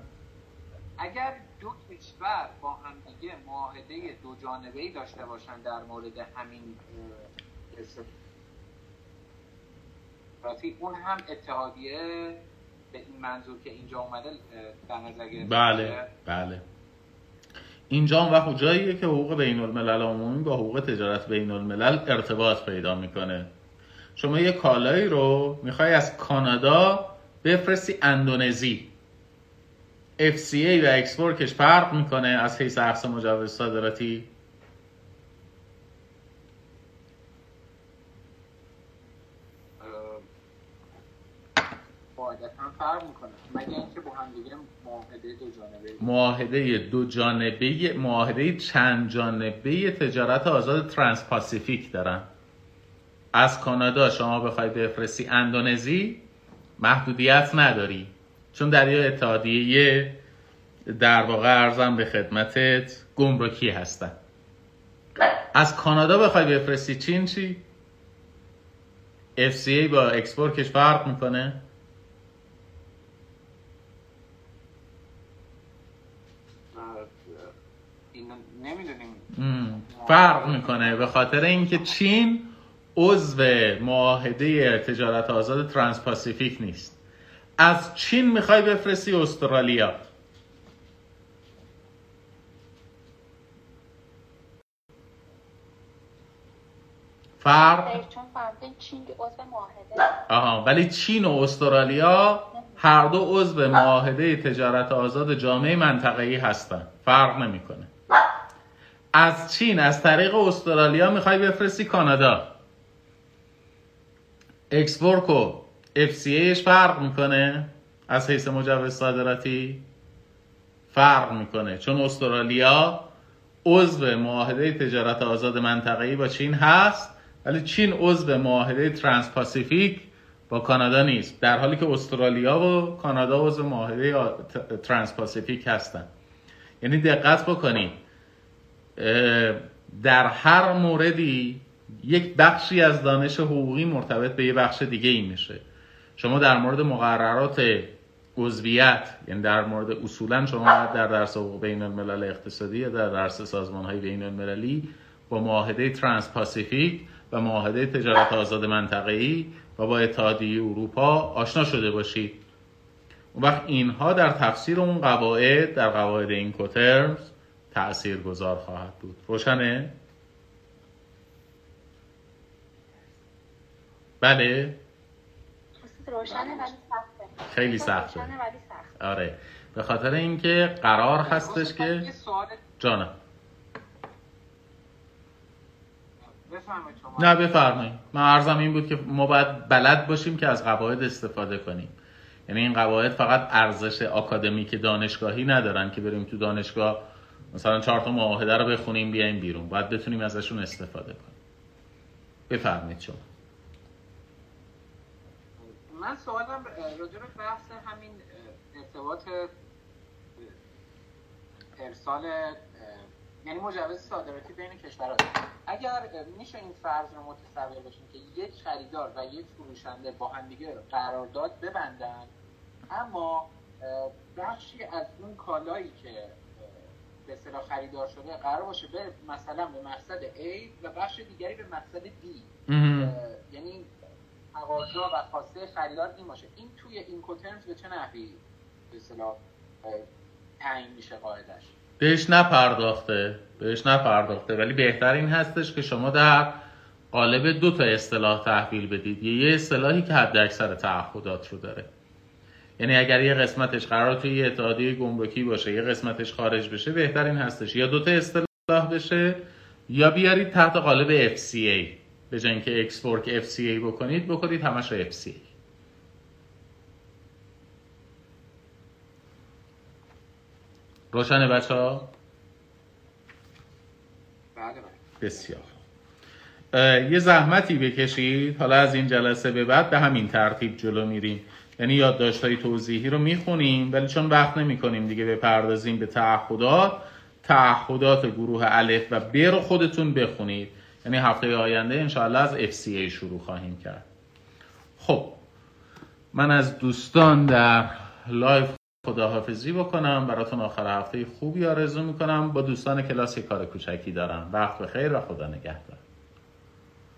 اگر دو کشور با همدیگه معاهده دو جانبه ای داشته باشن در مورد همین استفاراتی، اون هم اتحادیه به این منظور که اینجا اومده در نظر بله؟ بله. اینجا هم وقت جاییه که حقوق بین الملل عمومی با حقوق تجارت بین الملل ارتباط پیدا می‌کنه. شما یه کالایی رو می‌خوای از کانادا بفرستی اندونزی. FCA و Ex Work ش فرق می‌کنه از حیث اخذ مجوز صادراتی. فرق می‌کنه. مگه اینکه با جانبه ای معاهده دو جانبه معاهده چند جانبه تجارت آزاد ترانس پاسیفیک دارن از کانادا شما بخوای بفرستی اندونزی محدودیت نداری چون دریا اتحادیه در واقع ارزم به خدمتت گمرکی هستن از کانادا بخوای بفرستی چین چی؟ FCA با اکسپورتش فرق می‌کنه؟ نمی‌دونیم. فرق می‌کنه به خاطر اینکه چین عضو معاهده تجارت آزاد ترانس پاسیفیک نیست. از چین می‌خوای بفرستی استرالیا. فرق؟ چون فهمیدین چین که عضو معاهده. آها ولی چین و استرالیا هر دو عضو معاهده تجارت آزاد جامعه منطقه‌ای هستن. فرق نمی‌کنه. از چین از طریق استرالیا می‌خوای بفرستی کانادا. Ex Work و FCA ش فرق می‌کنه. از حیث مجوز صادراتی فرق می‌کنه. چون استرالیا عضو معاهده تجارت آزاد منطقه‌ای با چین هست ولی چین عضو معاهده ترانس پاسیفیک با کانادا نیست. در حالی که استرالیا و کانادا عضو معاهده ترانس پاسیفیک هستن. یعنی دقت بکنید در هر موردی یک بخشی از دانش حقوقی مرتبط به یه بخش دیگه ای میشه. شما در مورد مقررات عضویت یعنی در مورد اصولا شما در درس حقوق بین الملل اقتصادی یا در درس سازمان های بین المللی با معاهده ترانس پاسیفیک و معاهده تجارت آزاد منطقه‌ای و با اتحادیه اروپا آشنا شده باشید. اون وقت اینها در تفسیر اون قواعد در قواعد این کوترمز تأثیر گذار خواهد بود. روشنه؟ بله. روشنه ولی سخته. خیلی سخته. آره. به خاطر اینکه قرار هستش که جانم. نه بفرمایید. من عرضم این بود که ما باید بلد باشیم که از قواعد استفاده کنیم. یعنی این قواعد فقط ارزش آکادمیک دانشگاهی ندارن که بریم تو دانشگاه مثلا چهار تا معاهده رو بخونیم بیایم بیرون. باید بتونیم ازشون استفاده کنیم. بفرمایید شما. من سوالم راجع به بحث همین ارتباط ارسال یعنی مجوز صادراتی بین کشورها اگر میشه این فرض رو متصور باشیم که یک خریدار و یک فروشنده با هم دیگه قرارداد ببندن اما بخشی از اون کالایی که به اصطلاح خریدار شده قرار باشه به مثلا به مقصد A و بخش دیگری به مقصد B. یعنی تقاضا و خواسته خریدار این باشه. این توی این کوترمز به چه نحوی به اصطلاح تعیین میشه قاعدش؟ بهش نپرداخته. بهش نپرداخته. ولی بهتر این هستش که شما در قالب دو تا اصطلاح تحویل بدید. یه اصطلاحی که حد اکثر تعهدات رو داره. یعنی اگر یه قسمتش قرار توی یه اتحادیه گمرکی باشه یه قسمتش خارج بشه بهتر این هستش. یا دو تا اصطلاح بشه یا بیارید تحت قالب FCA به جای اینکه اکسپورک FCA بکنید بکنید همش FCA روشن بچه ها؟ بله، بله. بسیار یه زحمتی بکشید. حالا از این جلسه به بعد به همین ترتیب جلو میریم. یعنی یادداشت‌های توضیحی رو می‌خونیم ولی چون وقت نمی‌کنیم دیگه بپردازیم به تعهدات تعهدات گروه الف و ب رو خودتون بخونید. یعنی هفته آینده انشاءالله از FCA شروع خواهیم کرد. خب من از دوستان در live خداحافظی بکنم. براتون آخر هفته خوبی آرزو می‌کنم. با دوستان کلاس کار کوچکی دارم. وقت بخیر و خدا نگهدار.